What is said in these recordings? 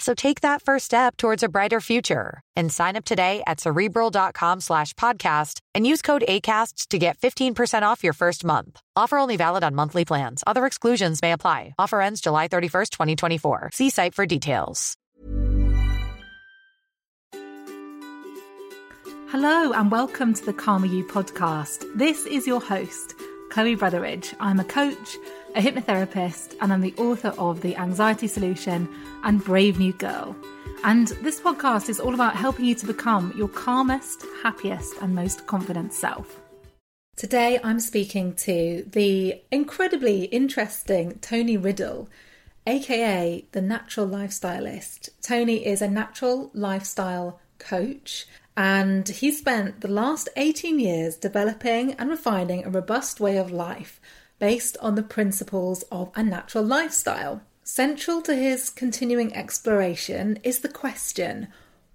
So take that first step towards a brighter future and sign up today at cerebral.com slash podcast and use code ACasts to get 15% off your first month. Offer only valid on monthly plans. Other exclusions may apply. Offer ends July 31st, 2024. See site for details. Hello and welcome to the Calmer You podcast. This is your host, Chloe Brotheridge. I'm a coach, a hypnotherapist, and I'm the author of The Anxiety Solution and Brave New Girl. And this podcast is all about helping you to become your calmest, happiest, and most confident self. Today I'm speaking to the incredibly interesting Tony Riddle, aka the Natural Lifestylist. Tony is a natural lifestyle coach and he spent the last 18 years developing and refining a robust way of life based on the principles of a natural lifestyle. Central to his continuing exploration is the question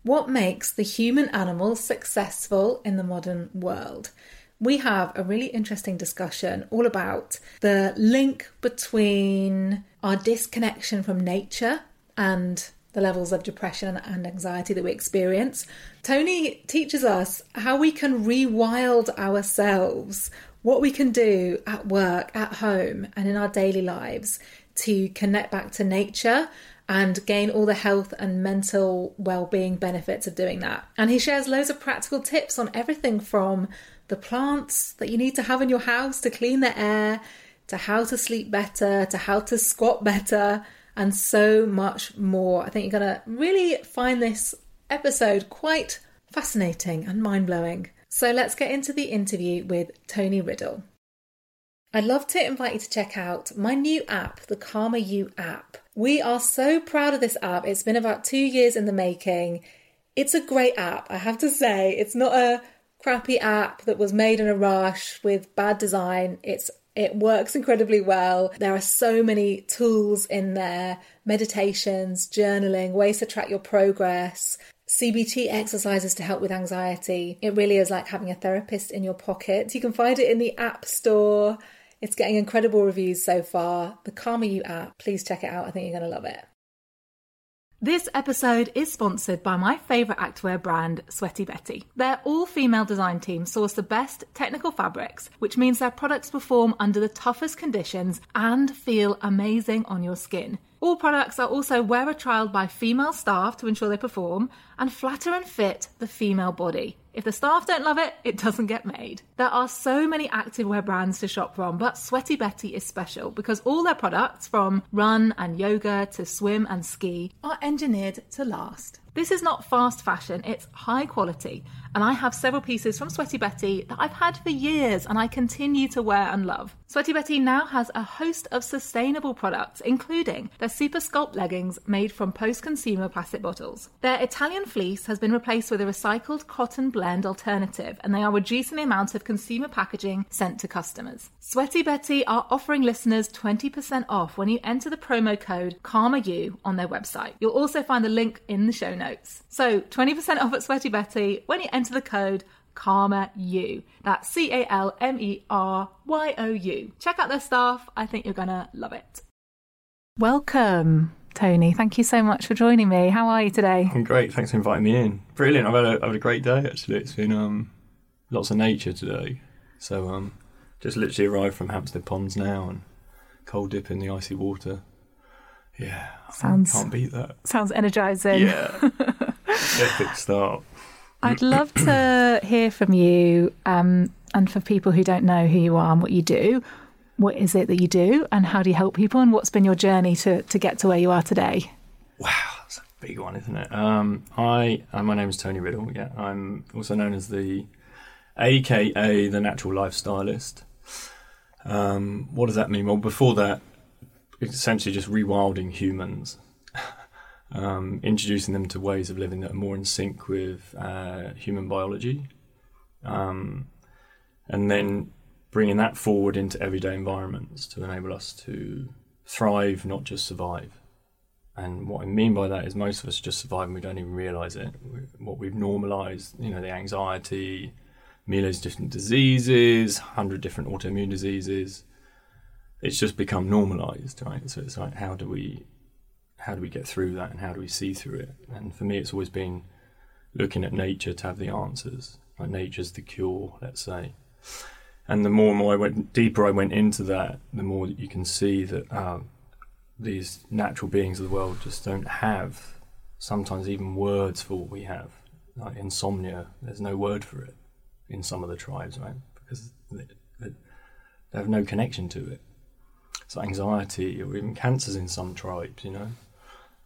what makes the human animal successful in the modern world? We have a really interesting discussion all about the link between our disconnection from nature and the levels of depression and anxiety that we experience. Tony teaches us how we can rewild ourselves, what we can do at work, at home, and in our daily lives to connect back to nature and gain all the health and mental well-being benefits of doing that. And he shares loads of practical tips on everything from the plants that you need to have in your house to clean the air, to how to sleep better, to how to squat better, and so much more. I think you're going to really find this episode quite fascinating and mind blowing. So let's get into the interview with Tony Riddle. I'd love to invite you to check out my new app, the Calmer You app. We are so proud of this app. It's been about two years in the making. It's a great app, I have to say. It's not a crappy app that was made in a rush with bad design. It's it works incredibly well. There are so many tools in there meditations, journaling, ways to track your progress, CBT exercises to help with anxiety. It really is like having a therapist in your pocket. You can find it in the App Store. It's getting incredible reviews so far. The Calmer You app, please check it out. I think you're going to love it. This episode is sponsored by my favourite activewear brand, Sweaty Betty. Their all female design team source the best technical fabrics, which means their products perform under the toughest conditions and feel amazing on your skin. All products are also wear a trial by female staff to ensure they perform and flatter and fit the female body. If the staff don't love it, it doesn't get made. There are so many activewear brands to shop from, but Sweaty Betty is special because all their products, from run and yoga to swim and ski, are engineered to last. This is not fast fashion, it's high quality. And I have several pieces from Sweaty Betty that I've had for years and I continue to wear and love. Sweaty Betty now has a host of sustainable products, including their Super Sculpt leggings made from post consumer plastic bottles. Their Italian fleece has been replaced with a recycled cotton blend alternative, and they are reducing the amount of consumer packaging sent to customers. Sweaty Betty are offering listeners 20% off when you enter the promo code CalmerU on their website. You'll also find the link in the show notes. So 20% off at Sweaty Betty when you enter the code Calmer You. That's C A L M E R Y O U. Check out their stuff. I think you're going to love it. Welcome, Tony. Thank you so much for joining me. How are you today? I'm great. Thanks for inviting me in. Brilliant. I've had a, I've had a great day actually. It's been um, lots of nature today. So um, just literally arrived from Hampstead Ponds now and cold dip in the icy water. Yeah, Sounds can't beat that. sounds energizing. Yeah, epic start. I'd love to hear from you, um, and for people who don't know who you are and what you do, what is it that you do, and how do you help people, and what's been your journey to to get to where you are today? Wow, that's a big one, isn't it? Um, I uh, my name is Tony Riddle. Yeah, I'm also known as the AKA the Natural Lifestylist. Um, what does that mean? Well, before that, it's essentially just rewilding humans, um, introducing them to ways of living that are more in sync with uh, human biology, um, and then bringing that forward into everyday environments to enable us to thrive, not just survive. And what I mean by that is most of us just survive and we don't even realize it. What we've normalized, you know, the anxiety, millions of different diseases, hundred different autoimmune diseases. It's just become normalized, right? So it's like, how do we, how do we get through that, and how do we see through it? And for me, it's always been looking at nature to have the answers. Like nature's the cure, let's say. And the more and more I went deeper, I went into that, the more that you can see that uh, these natural beings of the world just don't have sometimes even words for what we have. Like insomnia, there's no word for it in some of the tribes, right? Because they, they have no connection to it. So anxiety or even cancers in some tribes, you know.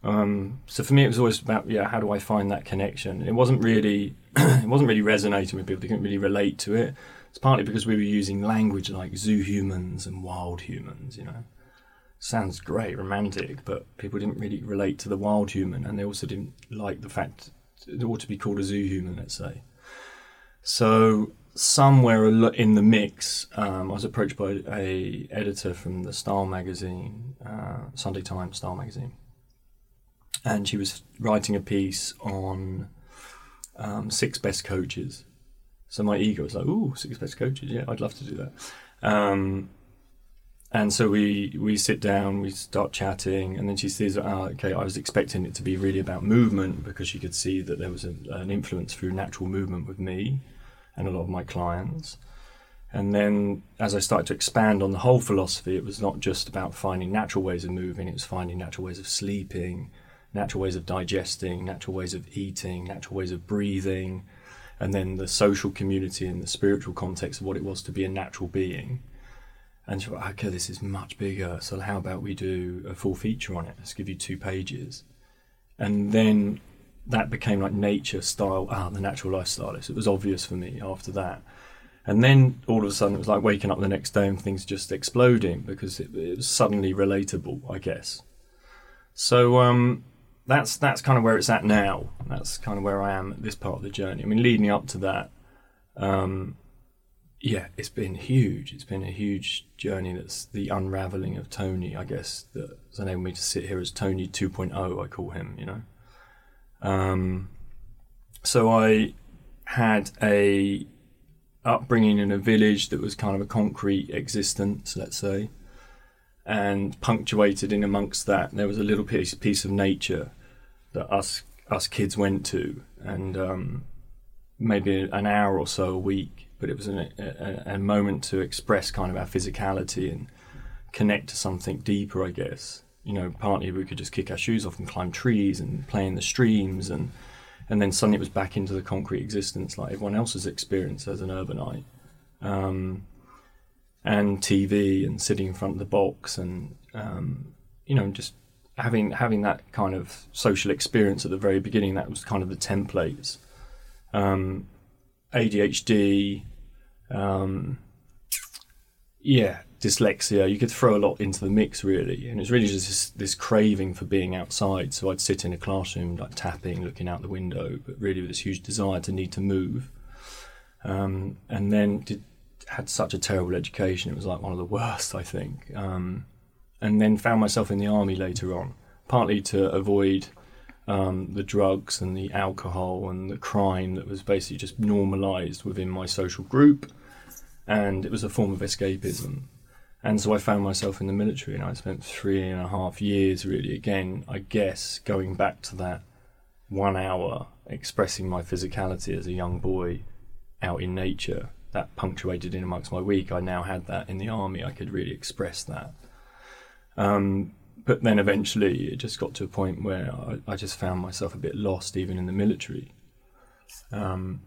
Um, so for me, it was always about yeah, how do I find that connection? It wasn't really, it wasn't really resonating with people. They couldn't really relate to it. It's partly because we were using language like zoo humans and wild humans, you know. Sounds great, romantic, but people didn't really relate to the wild human, and they also didn't like the fact it ought to be called a zoo human, let's say. So somewhere in the mix, um, I was approached by a editor from the Style magazine, uh, Sunday Times Style magazine, and she was writing a piece on um, six best coaches. So my ego was like, "Ooh, six best coaches! Yeah, I'd love to do that." Um, and so we we sit down, we start chatting, and then she says, oh, "Okay, I was expecting it to be really about movement because she could see that there was a, an influence through natural movement with me and a lot of my clients." And then, as I started to expand on the whole philosophy, it was not just about finding natural ways of moving; it was finding natural ways of sleeping, natural ways of digesting, natural ways of eating, natural ways of breathing, and then the social community and the spiritual context of what it was to be a natural being and she thought, okay, this is much bigger. So how about we do a full feature on it? Let's give you two pages. And then that became like nature style, ah, the natural lifestylist. It was obvious for me after that. And then all of a sudden it was like waking up the next day and things just exploding because it, it was suddenly relatable, I guess. So um, that's that's kind of where it's at now. That's kind of where I am at this part of the journey. I mean, leading up to that, um, yeah, it's been huge. It's been a huge journey. That's the unraveling of Tony, I guess, that's enabled me to sit here as Tony 2.0, I call him, you know. Um, so I had a upbringing in a village that was kind of a concrete existence, let's say, and punctuated in amongst that, there was a little piece piece of nature that us us kids went to, and um, maybe an hour or so a week but it was an, a, a, moment to express kind of our physicality and connect to something deeper, I guess. You know, partly we could just kick our shoes off and climb trees and play in the streams, and and then suddenly it was back into the concrete existence like everyone else's experience as an urbanite. Um, and TV and sitting in front of the box and um, you know just having having that kind of social experience at the very beginning. That was kind of the templates. Um, ADHD, um, yeah, dyslexia. You could throw a lot into the mix, really, and it's really just this, this, craving for being outside. So I'd sit in a classroom, like tapping, looking out the window, but really with this huge desire to need to move. Um, and then did, had such a terrible education; it was like one of the worst, I think. Um, and then found myself in the army later on, partly to avoid um, the drugs and the alcohol and the crime that was basically just normalized within my social group. And it was a form of escapism. And so I found myself in the military, and I spent three and a half years really, again, I guess, going back to that one hour expressing my physicality as a young boy out in nature. That punctuated in amongst my week. I now had that in the army. I could really express that. Um, but then eventually it just got to a point where I, I just found myself a bit lost, even in the military. Um,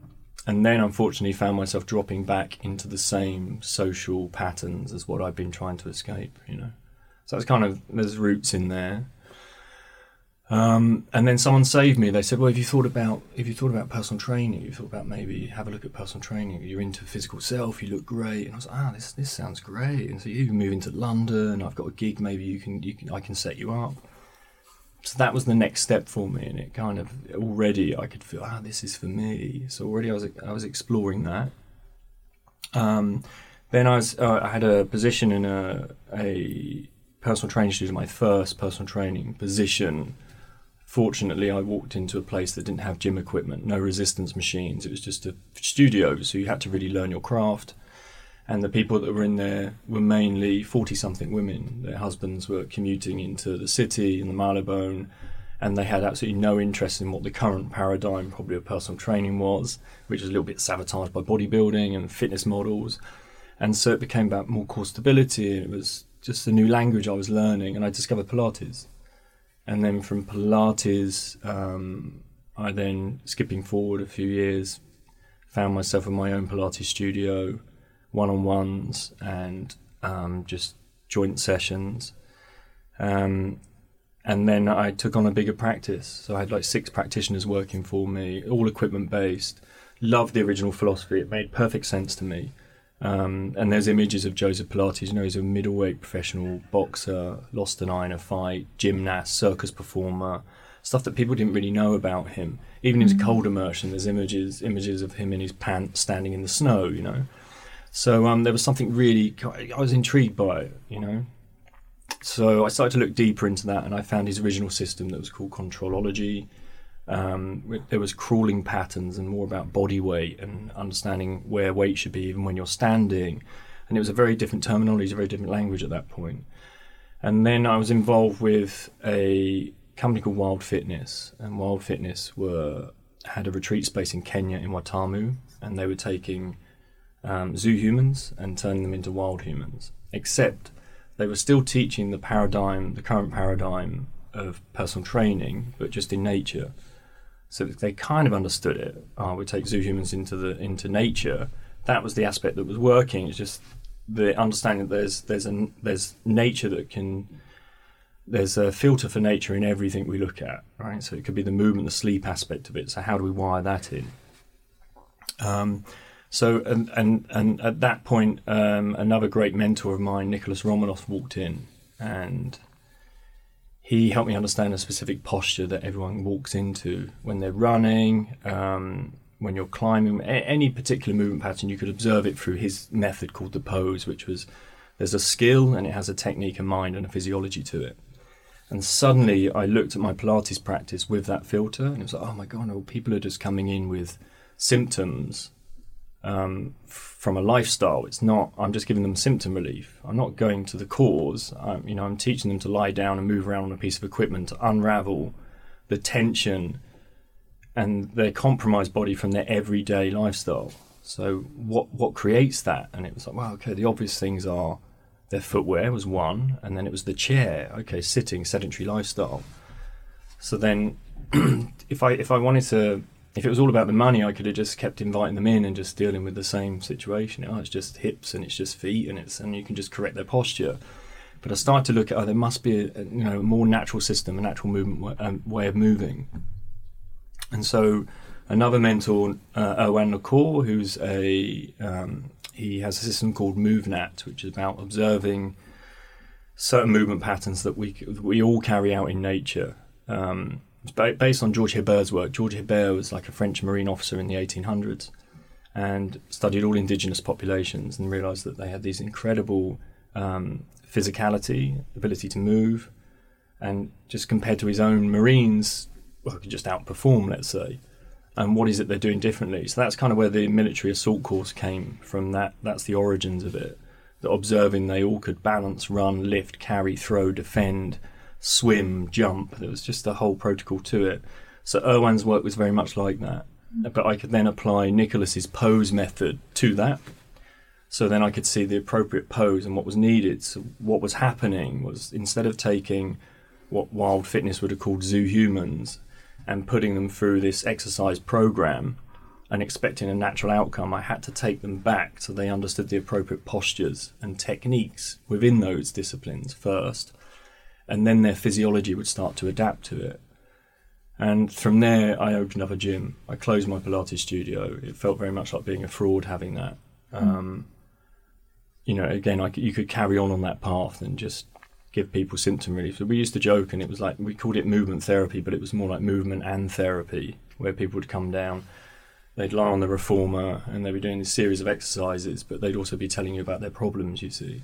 and then unfortunately found myself dropping back into the same social patterns as what I've been trying to escape, you know. So it's kind of there's roots in there. Um, and then someone saved me. They said, "Well, if you thought about if you thought about personal training, you thought about maybe have a look at personal training. You're into physical self. You look great." And I was "Ah, this this sounds great." And so you move into London. I've got a gig. Maybe you can you can I can set you up so that was the next step for me, and it kind of already I could feel ah this is for me. So already I was I was exploring that. Um, then I was uh, I had a position in a a personal training studio, my first personal training position. Fortunately, I walked into a place that didn't have gym equipment, no resistance machines. It was just a studio, so you had to really learn your craft and the people that were in there were mainly 40 something women. Their husbands were commuting into the city in the Marylebone, and they had absolutely no interest in what the current paradigm, probably of personal training, was, which was a little bit sabotaged by bodybuilding and fitness models. And so it became about more core stability, and it was just a new language I was learning, and I discovered Pilates. And then from Pilates, um, I then, skipping forward a few years, found myself in my own Pilates studio one on ones and um, just joint sessions. Um, and then I took on a bigger practice. So I had like six practitioners working for me, all equipment based. Loved the original philosophy. It made perfect sense to me. Um, and there's images of Joseph Pilates. You know, he's a middleweight professional boxer, lost an eye in a fight, gymnast, circus performer, stuff that people didn't really know about him. Even in his mm. cold immersion, there's images images of him in his pants standing in the snow. You know, so um, there was something really, I was intrigued by it, you know. So I started to look deeper into that, and I found his original system that was called Contrology. Um, there was crawling patterns and more about body weight and understanding where weight should be even when you're standing. And it was a very different terminology, a very different language at that point. And then I was involved with a company called Wild Fitness, and Wild Fitness were had a retreat space in Kenya in Watamu, and they were taking um, zoo humans and turning them into wild humans, except they were still teaching the paradigm, the current paradigm of personal training, but just in nature. So they kind of understood it. Uh, we take zoo humans into the into nature. That was the aspect that was working. It's just the understanding that there's there's a there's nature that can there's a filter for nature in everything we look at, right? So it could be the movement, the sleep aspect of it. So how do we wire that in? Um, so and and and at that point, um, another great mentor of mine, Nicholas Romanov, walked in, and he helped me understand a specific posture that everyone walks into when they're running, um, when you're climbing, a- any particular movement pattern. You could observe it through his method called the pose, which was there's a skill and it has a technique, a mind, and a physiology to it. And suddenly, I looked at my Pilates practice with that filter, and it was like, oh my god, well, people are just coming in with symptoms um, from a lifestyle. It's not. I'm just giving them symptom relief. I'm not going to the cause. I'm, you know, I'm teaching them to lie down and move around on a piece of equipment to unravel the tension and their compromised body from their everyday lifestyle. So what what creates that? And it was like, well, okay, the obvious things are their footwear was one, and then it was the chair. Okay, sitting, sedentary lifestyle. So then, if I if I wanted to if it was all about the money, I could have just kept inviting them in and just dealing with the same situation. Oh, it's just hips and it's just feet and it's and you can just correct their posture. But I started to look at oh, there must be a, you know a more natural system, a natural movement um, way of moving. And so another mentor, uh, Erwan Le Corre, who's a um, he has a system called MovNat, which is about observing certain movement patterns that we we all carry out in nature. Um, based on George Hebert's work. George Hebert was like a French marine officer in the 1800s and studied all indigenous populations and realized that they had these incredible um, physicality, ability to move, and just compared to his own marines, well, could just outperform, let's say. And what is it they're doing differently? So that's kind of where the military assault course came from. That that's the origins of it. that observing they all could balance, run, lift, carry, throw, defend, swim, jump. There was just a whole protocol to it. So Erwan's work was very much like that. Hmm. But I could then apply Nicholas's pose method to that. So then I could see the appropriate pose and what was needed. So what was happening was instead of taking what Wild Fitness would have called zoo humans and putting them through this exercise program and expecting a natural outcome, I had to take them back so they understood the appropriate postures and techniques within those disciplines first. And then their physiology would start to adapt to it. And from there, I opened up a gym. I closed my Pilates studio. It felt very much like being a fraud having that. Mm. Um, you know, again, I, you could carry on on that path and just give people symptom relief. So we used to joke, and it was like we called it movement therapy, but it was more like movement and therapy, where people would come down, they'd lie on the reformer, and they'd be doing this series of exercises, but they'd also be telling you about their problems. You see,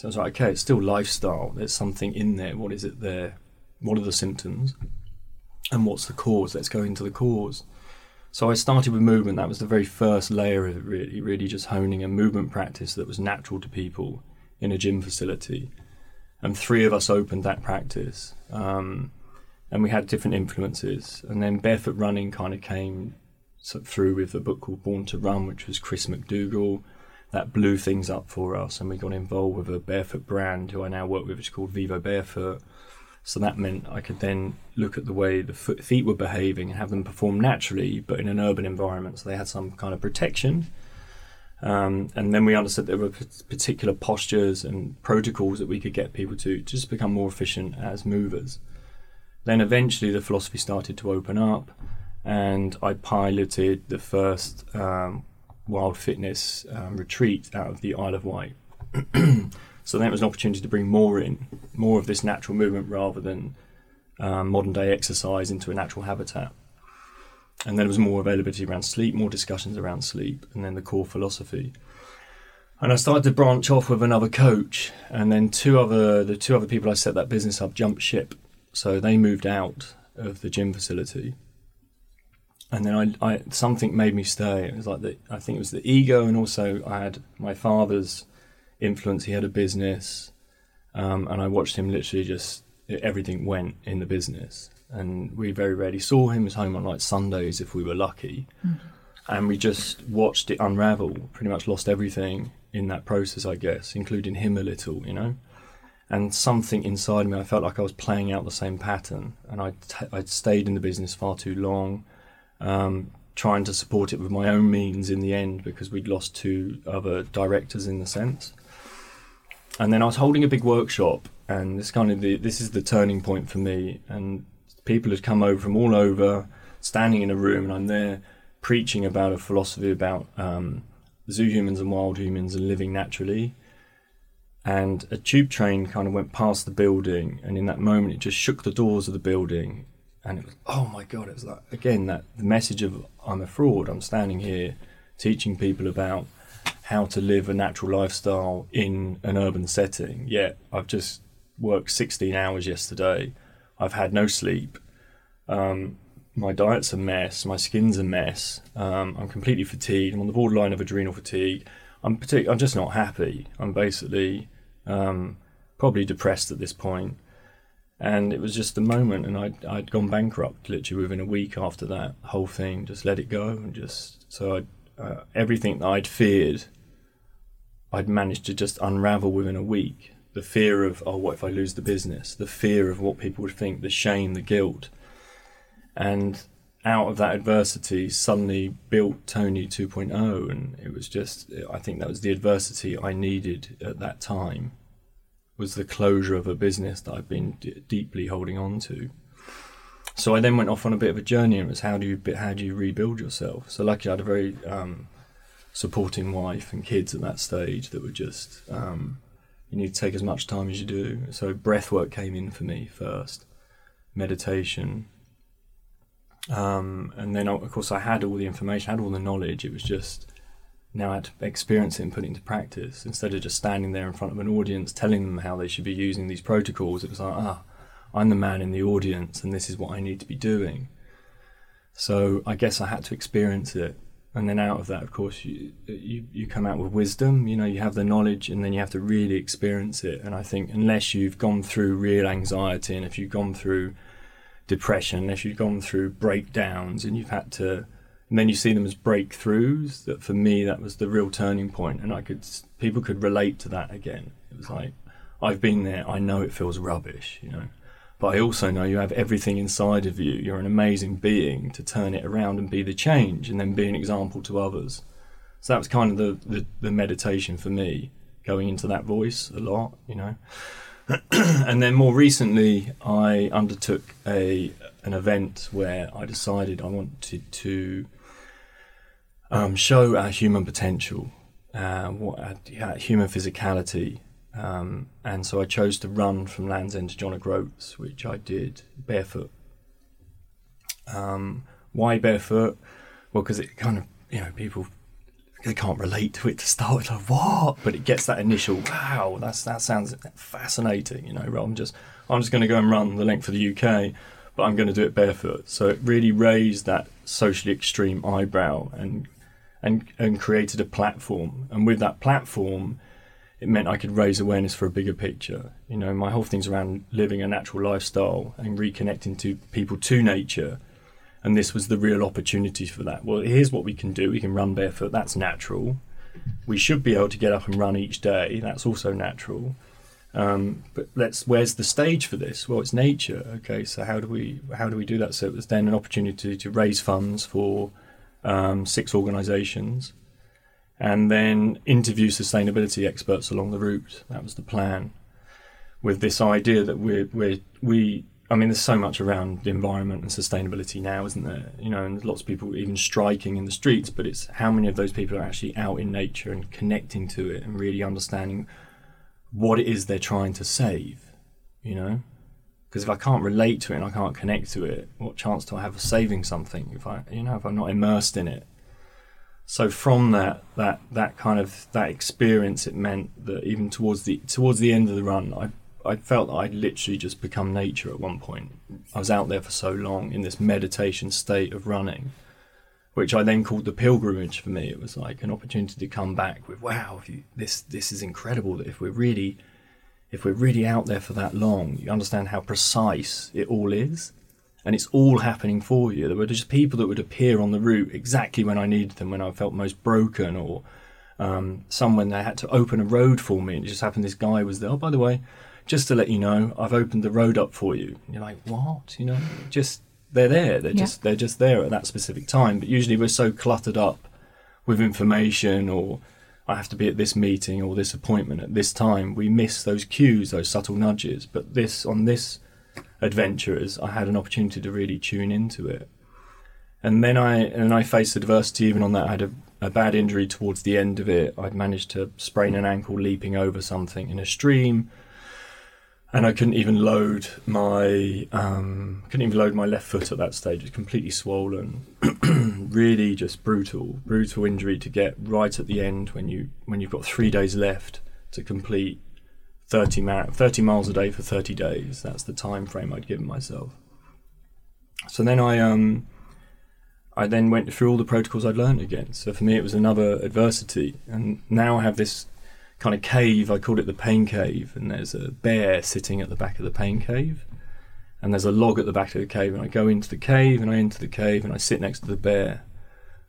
so I was like, okay, it's still lifestyle. There's something in there. What is it there? What are the symptoms? And what's the cause? Let's go into the cause. So I started with movement. That was the very first layer of it, really, really just honing a movement practice that was natural to people in a gym facility and three of us opened that practice. Um, and we had different influences. And then barefoot running kind of came through with a book called Born to Run, which was Chris McDougall. That blew things up for us, and we got involved with a barefoot brand who I now work with, which is called Vivobarefoot. So that meant I could then look at the way the feet were behaving and have them perform naturally, but in an urban environment. So they had some kind of protection um, and then we understood there were particular postures and protocols that we could get people to just become more efficient as movers. Then eventually the philosophy started to open up, and I piloted the first um, wild fitness um, retreat out of the Isle of Wight. so then it was an opportunity to bring more in, more of this natural movement rather than um, modern day exercise into a natural habitat and then there was more availability around sleep, more discussions around sleep, and then the core philosophy. And I started to branch off with another coach, and then two other the two other people I set that business up jumped ship, so they moved out of the gym facility. And then I, I something made me stay. It was like the, I think it was the ego, and also I had my father's influence. He had a business, um, and I watched him literally just everything went in the business and we very rarely saw him. He was home on like Sundays if we were lucky, mm. and we just watched it unravel. Pretty much lost everything in that process, I guess, including him a little, you know. And something inside me, I felt like I was playing out the same pattern, and I'd, t- I'd stayed in the business far too long, um, trying to support it with my own means in the end because we'd lost two other directors in the sense. And then I was holding a big workshop, and this kind of the, this is the turning point for me. And people had come over from all over, standing in a room, and I'm there preaching about a philosophy about um, zoo humans and wild humans and living naturally. And a tube train kind of went past the building, and in that moment, it just shook the doors of the building, and it was oh my god! It was like again that the message of I'm a fraud. I'm standing here teaching people about how to live a natural lifestyle in an urban setting. Yet I've just worked 16 hours yesterday I've had no sleep. Um, my diet's a mess. My skin's a mess. Um, I'm completely fatigued. I'm on the borderline of adrenal fatigue. I'm partic- I'm just not happy. I'm basically um, probably depressed at this point. And it was just a moment, and I'd, I'd gone bankrupt literally within a week after that whole thing. Just let it go, and just so I uh, everything that I'd feared, I'd managed to just unravel within a week. The fear of oh what if I lose the business, the fear of what people would think, the shame, the guilt, and out of that adversity suddenly built Tony 2.0 and it was just I think that was the adversity I needed at that time was the closure of a business that I've been d- deeply holding on to so I then went off on a bit of a journey and it was how do you how do you rebuild yourself so luckily I had a very um, supporting wife and kids at that stage that were just um, you need to take as much time as you do. So breath work came in for me first, meditation, um, and then of course I had all the information, had all the knowledge. It was just now had experience it and put it into practice instead of just standing there in front of an audience telling them how they should be using these protocols. It was like ah, I'm the man in the audience, and this is what I need to be doing. So I guess I had to experience it and then out of that, of course, you, you you come out with wisdom. You know, you have the knowledge, and then you have to really experience it. And I think unless you've gone through real anxiety, and if you've gone through depression, unless you've gone through breakdowns, and you've had to, and then you see them as breakthroughs. That for me, that was the real turning point, and I could people could relate to that again. It was like I've been there. I know it feels rubbish. You know but I also know you have everything inside of you. You're an amazing being to turn it around and be the change and then be an example to others. So that was kind of the, the, the meditation for me, going into that voice a lot, you know. and then more recently, I undertook a an event where I decided I wanted to um, show our human potential, uh, what uh, human physicality, um, and so I chose to run from Land's End to John O'Groats, which I did barefoot. Um, why barefoot? Well, because it kind of, you know, people they can't relate to it to start with, like what? But it gets that initial wow. That's that sounds fascinating, you know. I'm just I'm just going to go and run the length of the UK, but I'm going to do it barefoot. So it really raised that socially extreme eyebrow and and and created a platform. And with that platform, it meant I could raise awareness for a bigger picture. You know, my whole thing's around living a natural lifestyle and reconnecting to people to nature. And this was the real opportunity for that. Well, here's what we can do. We can run barefoot. That's natural. We should be able to get up and run each day. That's also natural. Um, but let's. Where's the stage for this? Well, it's nature. Okay, so how do we how do we do that? So it was then an opportunity to raise funds for um, six organisations and then interview sustainability experts along the route. That was the plan. With this idea that we're, we're we I mean, there's so much around the environment and sustainability now, isn't there? You know, and lots of people even striking in the streets, but it's how many of those people are actually out in nature and connecting to it and really understanding what it is they're trying to save, you know? Because if I can't relate to it and I can't connect to it, what chance do I have of saving something if I, you know, if I'm not immersed in it? so from that that that kind of that experience it meant that even towards the towards the end of the run i i felt that i'd literally just become nature at one point. I was out there for so long in this meditation state of running which i then called the pilgrimage for me. It was like an opportunity to come back with wow you, this this is incredible that if we're really if we're really out there for that long you understand how precise it all is and it's all happening for you. There were just people that would appear on the route exactly when I needed them, when I felt most broken, or um, someone they had to open a road for me, and it just happened this guy was there. Oh, by the way, just to let you know, I've opened the road up for you. And you're like, what? You know, just they're there. They're yeah. just they're just there at that specific time. But usually we're so cluttered up with information or I have to be at this meeting or this appointment at this time. We miss those cues, those subtle nudges. But this on this adventure, adventurers, I had an opportunity to really tune into it. And then I and I faced adversity even on that. I had a, a bad injury towards the end of it. I'd managed to sprain an ankle leaping over something in a stream, and I couldn't even load my um, couldn't even load my left foot at that stage. It was completely swollen, really just brutal, brutal injury to get right at the end when you when you've got three days left to complete 30, 30 miles a day for 30 days. That's the time frame I'd given myself. So then I um I then went through all the protocols I'd learned again. So for me, it was another adversity, and now I have this kind of cave. I called it the pain cave, and there's a bear sitting at the back of the pain cave, and there's a log at the back of the cave. And I go into the cave, and I enter the cave, and I sit next to the bear,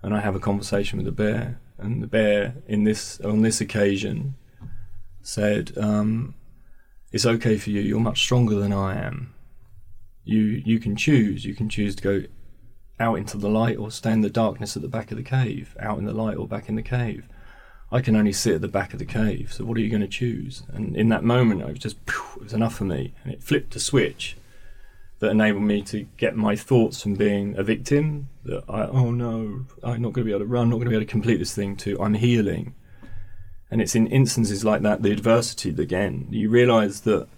and I have a conversation with the bear. And the bear, in this on this occasion, said, um, "It's okay for you. You're much stronger than I am. You you can choose. You can choose to go out into the light or stay in the darkness at the back of the cave. Out in the light or back in the cave. I can only sit at the back of the cave. So what are you going to choose?" And in that moment, I was just it was enough for me, and it flipped a switch that enabled me to get my thoughts from being a victim that I oh no I'm not going to be able to run, not going to be able to complete this thing to I'm healing and it's in instances like that, the adversity again, you realize that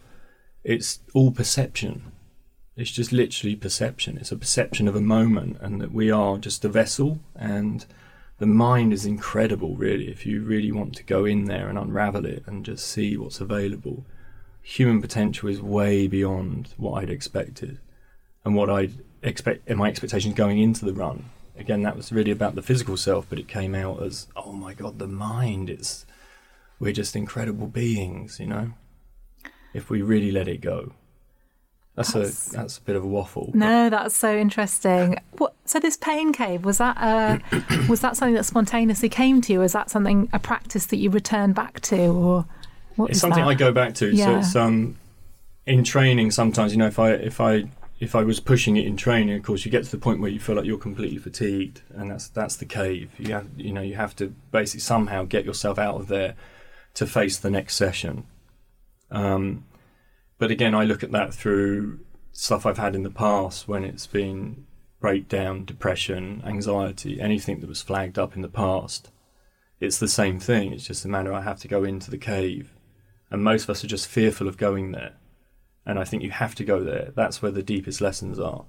it's all perception. It's just literally perception. It's a perception of a moment, and that we are just a vessel. And the mind is incredible, really, if you really want to go in there and unravel it and just see what's available. Human potential is way beyond what I'd expected and what I'd expect, in my expectations going into the run again, that was really about the physical self, but it came out as, oh my God, the mind. It's we're just incredible beings, you know. If we really let it go. That's, that's, a that's a bit of a waffle. No, that's so interesting. What, so this pain cave was that uh, was that something that spontaneously came to you? Or is that something a practice that you return back to, or what it's something that? I go back to. Yeah. So it's um in training sometimes you know if I if I if I was pushing it in training, of course, you get to the point where you feel like you're completely fatigued, and that's that's the cave. You have you know you have to basically somehow get yourself out of there to face the next session. Um, but again, I look at that through stuff I've had in the past when it's been breakdown, depression, anxiety, anything that was flagged up in the past. It's the same thing. It's just a matter I have to go into the cave, and most of us are just fearful of going there and I think you have to go there. That's where the deepest lessons are.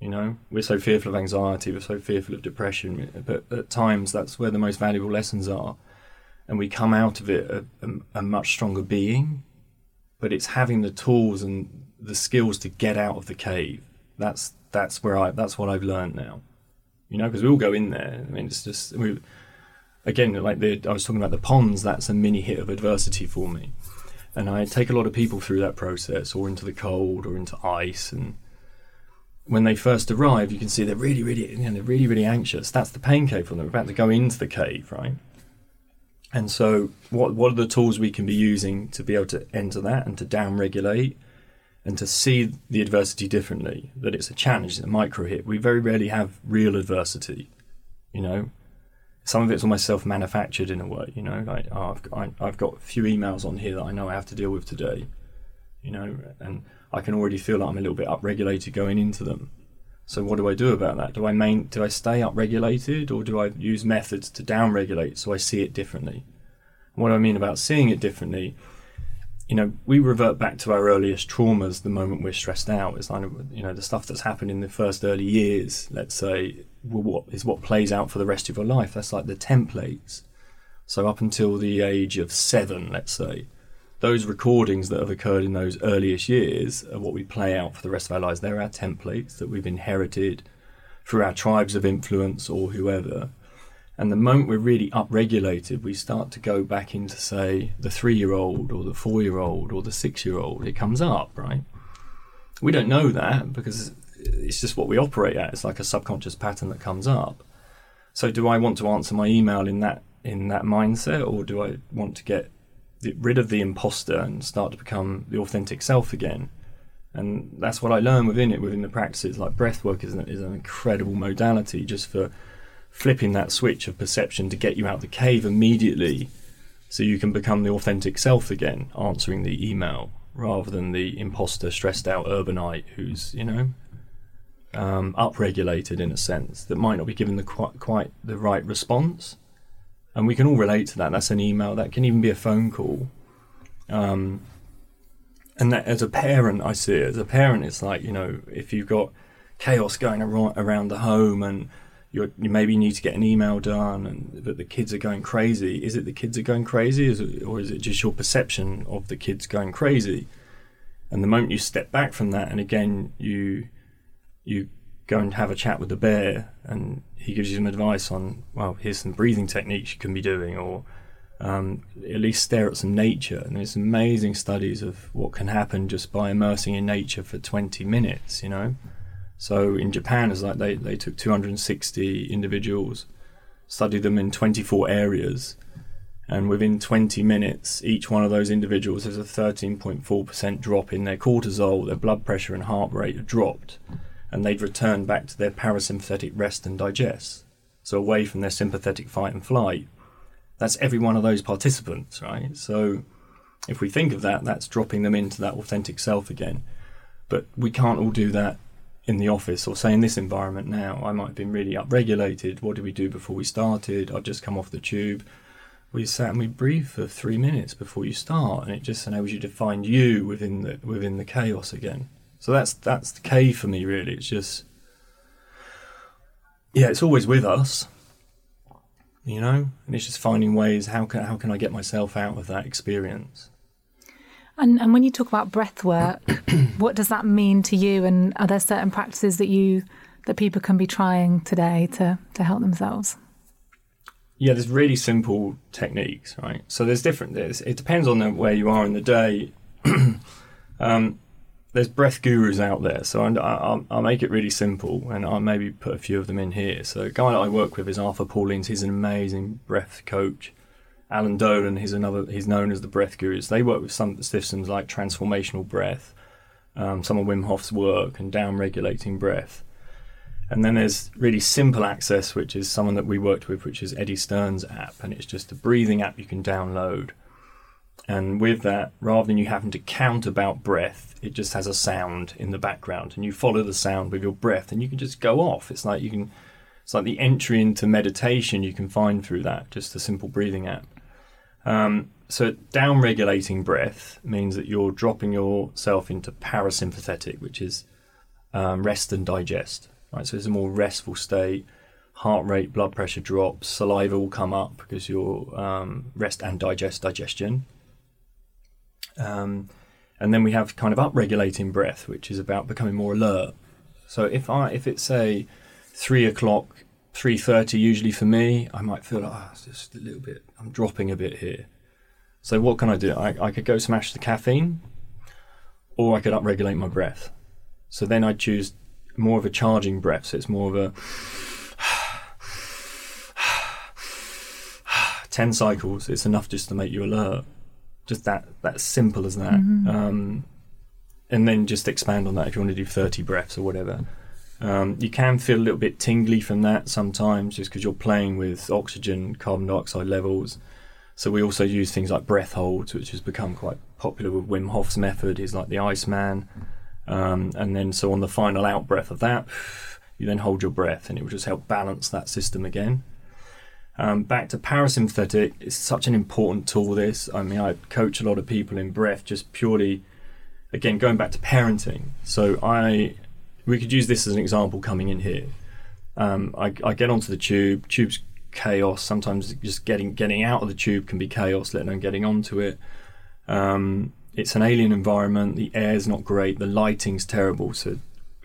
You know, we're so fearful of anxiety, we're so fearful of depression, but at times that's where the most valuable lessons are, and we come out of it a, a, a much stronger being. But it's having the tools and the skills to get out of the cave. That's that's where I that's what I've learned now. You know, because we all go in there. I mean, it's just we again like the I was talking about the ponds. That's a mini hit of adversity for me and I take a lot of people through that process, or into the cold, or into ice. And when they first arrive, you can see they're really, really, you know, they're really, really anxious. That's the pain cave for them. They're about to go into the cave, right? And so, what what are the tools we can be using to be able to enter that and to down regulate and to see the adversity differently? That it's a challenge, it's a micro hit. We very rarely have real adversity. You know, some of it's almost self-manufactured in a way. You know, like oh, I've, I, I've got a few emails on here that I know I have to deal with today. You know, and I can already feel like I'm a little bit upregulated going into them. So what do I do about that? Do I main do I stay upregulated or do I use methods to downregulate so I see it differently? what I mean about seeing it differently you know, we revert back to our earliest traumas the moment we're stressed out. It's of, you know, the stuff that's happened in the first early years, let's say, what is what plays out for the rest of your life. That's like the templates. So up until the age of seven, let's say, those recordings that have occurred in those earliest years are what we play out for the rest of our lives. They're our templates that we've inherited through our tribes of influence or whoever. And the moment we're really upregulated, we start to go back into, say, the three year old or the four year old or the six year old. It comes up, right? We don't know that because it's just what we operate at. It's like a subconscious pattern that comes up. So, do I want to answer my email in that in that mindset, or do I want to get rid of the imposter and start to become the authentic self again? And that's what I learn within it, within the practices. Like breath work is an, is an incredible modality just for flipping that switch of perception to get you out the cave immediately so you can become the authentic self again, answering the email rather than the imposter, stressed out urbanite who's, you know, um, upregulated in a sense that might not be given the quite, quite the right response. And we can all relate to that. That's an email, that can even be a phone call. Um, and that as a parent, I see it as a parent, it's like, you know, if you've got chaos going around the home and you maybe need to get an email done and that the kids are going crazy. Is it the kids are going crazy, is it, or is it just your perception of the kids going crazy? And the moment you step back from that, and again you you go and have a chat with the bear, and he gives you some advice on well, here's some breathing techniques you can be doing, or um, at least stare at some nature. And there's amazing studies of what can happen just by immersing in nature for 20 minutes. You know. So in Japan, it's like they, they took 260 individuals, studied them in 24 areas, and within 20 minutes, each one of those individuals has a 13.4% drop in their cortisol, their blood pressure and heart rate dropped, and they'd return back to their parasympathetic rest and digest, so away from their sympathetic fight and flight. That's every one of those participants, right? So if we think of that, that's dropping them into that authentic self again. But we can't all do that in the office or say in this environment now, I might have been really upregulated. What did we do before we started? I've just come off the tube. We sat and we breathed for three minutes before you start, and it just enables you to find you within the within the chaos again. So that's that's the key for me really. It's just yeah, it's always with us, you know, and it's just finding ways how can how can I get myself out of that experience. And, and when you talk about breath work, what does that mean to you? And are there certain practices that you that people can be trying today to, to help themselves? Yeah, there's really simple techniques, right? So there's different. There's, it depends on the, where you are in the day. um, there's breath gurus out there, so i will make it really simple, and I'll maybe put a few of them in here. So a guy that I work with is Arthur Paulins. He's an amazing breath coach. Alan Dolan, he's another. He's known as the breath gurus. They work with some systems like transformational breath, um, some of Wim Hof's work, and down regulating breath. And then there's really simple access, which is someone that we worked with, which is Eddie Stern's app, and it's just a breathing app you can download. And with that, rather than you having to count about breath, it just has a sound in the background, and you follow the sound with your breath, and you can just go off. It's like you can, it's like the entry into meditation you can find through that, just a simple breathing app. Um, so down regulating breath means that you're dropping yourself into parasympathetic, which is um, rest and digest. Right, so it's a more restful state. Heart rate, blood pressure drops, saliva will come up because you're um, rest and digest digestion. Um, and then we have kind of upregulating breath, which is about becoming more alert. So if I if it's say three o'clock, three thirty usually for me, I might feel like oh, it's just a little bit. I'm dropping a bit here. So what can I do? I, I could go smash the caffeine, or I could upregulate my breath. So then I choose more of a charging breath. So it's more of a 10 cycles. It's enough just to make you alert. Just that, that simple as that. Mm-hmm. Um, and then just expand on that if you want to do 30 breaths or whatever. Um, you can feel a little bit tingly from that sometimes just because you're playing with oxygen, carbon dioxide levels. So we also use things like breath holds, which has become quite popular with Wim Hof's method. He's like the Iceman. Um, and then, so on the final out breath of that, you then hold your breath and it will just help balance that system again. Um, back to parasympathetic, it's such an important tool. This, I mean, I coach a lot of people in breath just purely, again, going back to parenting. So I, we could use this as an example coming in here. Um, I, I, get onto the tube. Tube's chaos. Sometimes just getting getting out of the tube can be chaos, let alone getting onto it. Um, it's an alien environment. The air's not great. The lighting's terrible. So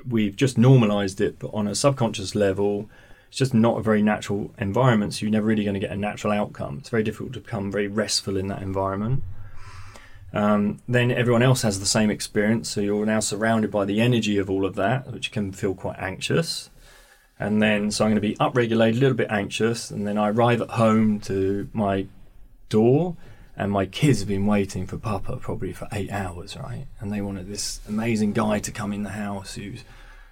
we've just normalized it, but on a subconscious level, it's just not a very natural environment. So you're never really going to get a natural outcome. It's very difficult to become very restful in that environment. Um, then everyone else has the same experience. So you're now surrounded by the energy of all of that, which can feel quite anxious. And then, so I'm going to be upregulated, a little bit anxious. And then I arrive at home to my door and my kids have been waiting for Papa probably for eight hours, right? And they wanted this amazing guy to come in the house who's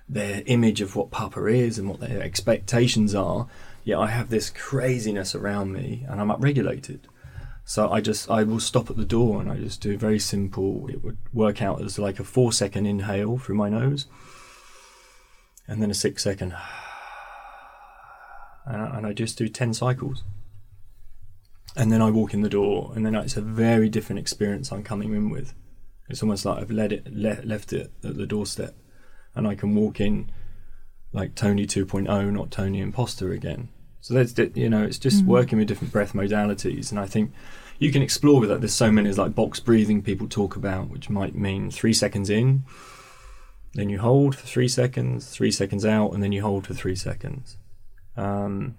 their image of what Papa is and what their expectations are. Yet I have this craziness around me and I'm upregulated. So I just I will stop at the door and I just do very simple. It would work out as like a four second inhale through my nose, and then a six second, and I just do ten cycles and then I walk in the door, and then it's a very different experience I'm coming in with. It's almost like I've let it le- left it at the doorstep, and I can walk in like Tony 2.0, not Tony Imposter again. So that's you know, it's just mm-hmm. working with different breath modalities, and I think you can explore with that. There's so many like box breathing people talk about, which might mean three seconds in, then you hold for three seconds, three seconds out, and then you hold for three seconds. Um,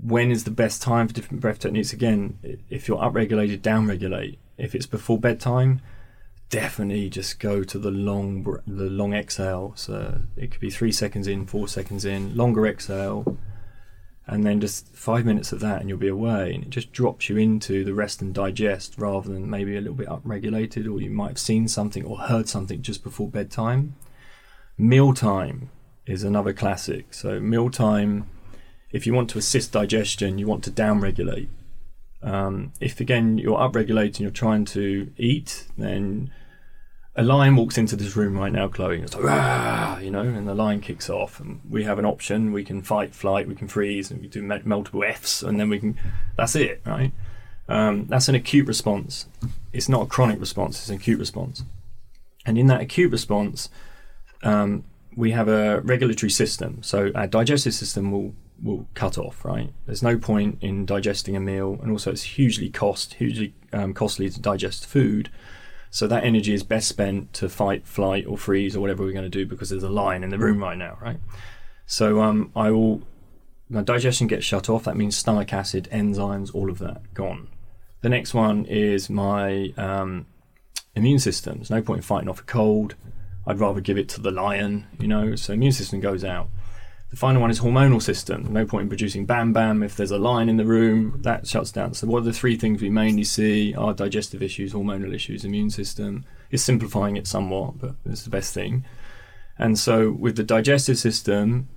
when is the best time for different breath techniques? Again, if you're upregulated, downregulate. If it's before bedtime, definitely just go to the long the long exhale. So it could be three seconds in, four seconds in, longer exhale, and then just five minutes of that, and you'll be away. And it just drops you into the rest and digest rather than maybe a little bit upregulated, or you might have seen something or heard something just before bedtime. Mealtime is another classic. So mealtime if you want to assist digestion, you want to downregulate. Um, if again you're upregulating, you're trying to eat, then a lion walks into this room right now, Chloe. It's like, you know, and the lion kicks off, and we have an option. We can fight, flight, we can freeze, and we do multiple Fs, and then we can. That's it, right? Um, that's an acute response. It's not a chronic response. It's an acute response, and in that acute response, um, we have a regulatory system. So our digestive system will will cut off, right? There's no point in digesting a meal, and also it's hugely cost, hugely um, costly to digest food. So that energy is best spent to fight, flight, or freeze, or whatever we're going to do because there's a lion in the room right now, right? So um, I will my digestion gets shut off. That means stomach acid, enzymes, all of that gone. The next one is my um, immune system. There's no point in fighting off a cold. I'd rather give it to the lion, you know. So immune system goes out. The final one is hormonal system. No point in producing bam bam if there's a lion in the room. That shuts down. So what are the three things we mainly see? Are digestive issues, hormonal issues, immune system. It's simplifying it somewhat, but it's the best thing. And so with the digestive system,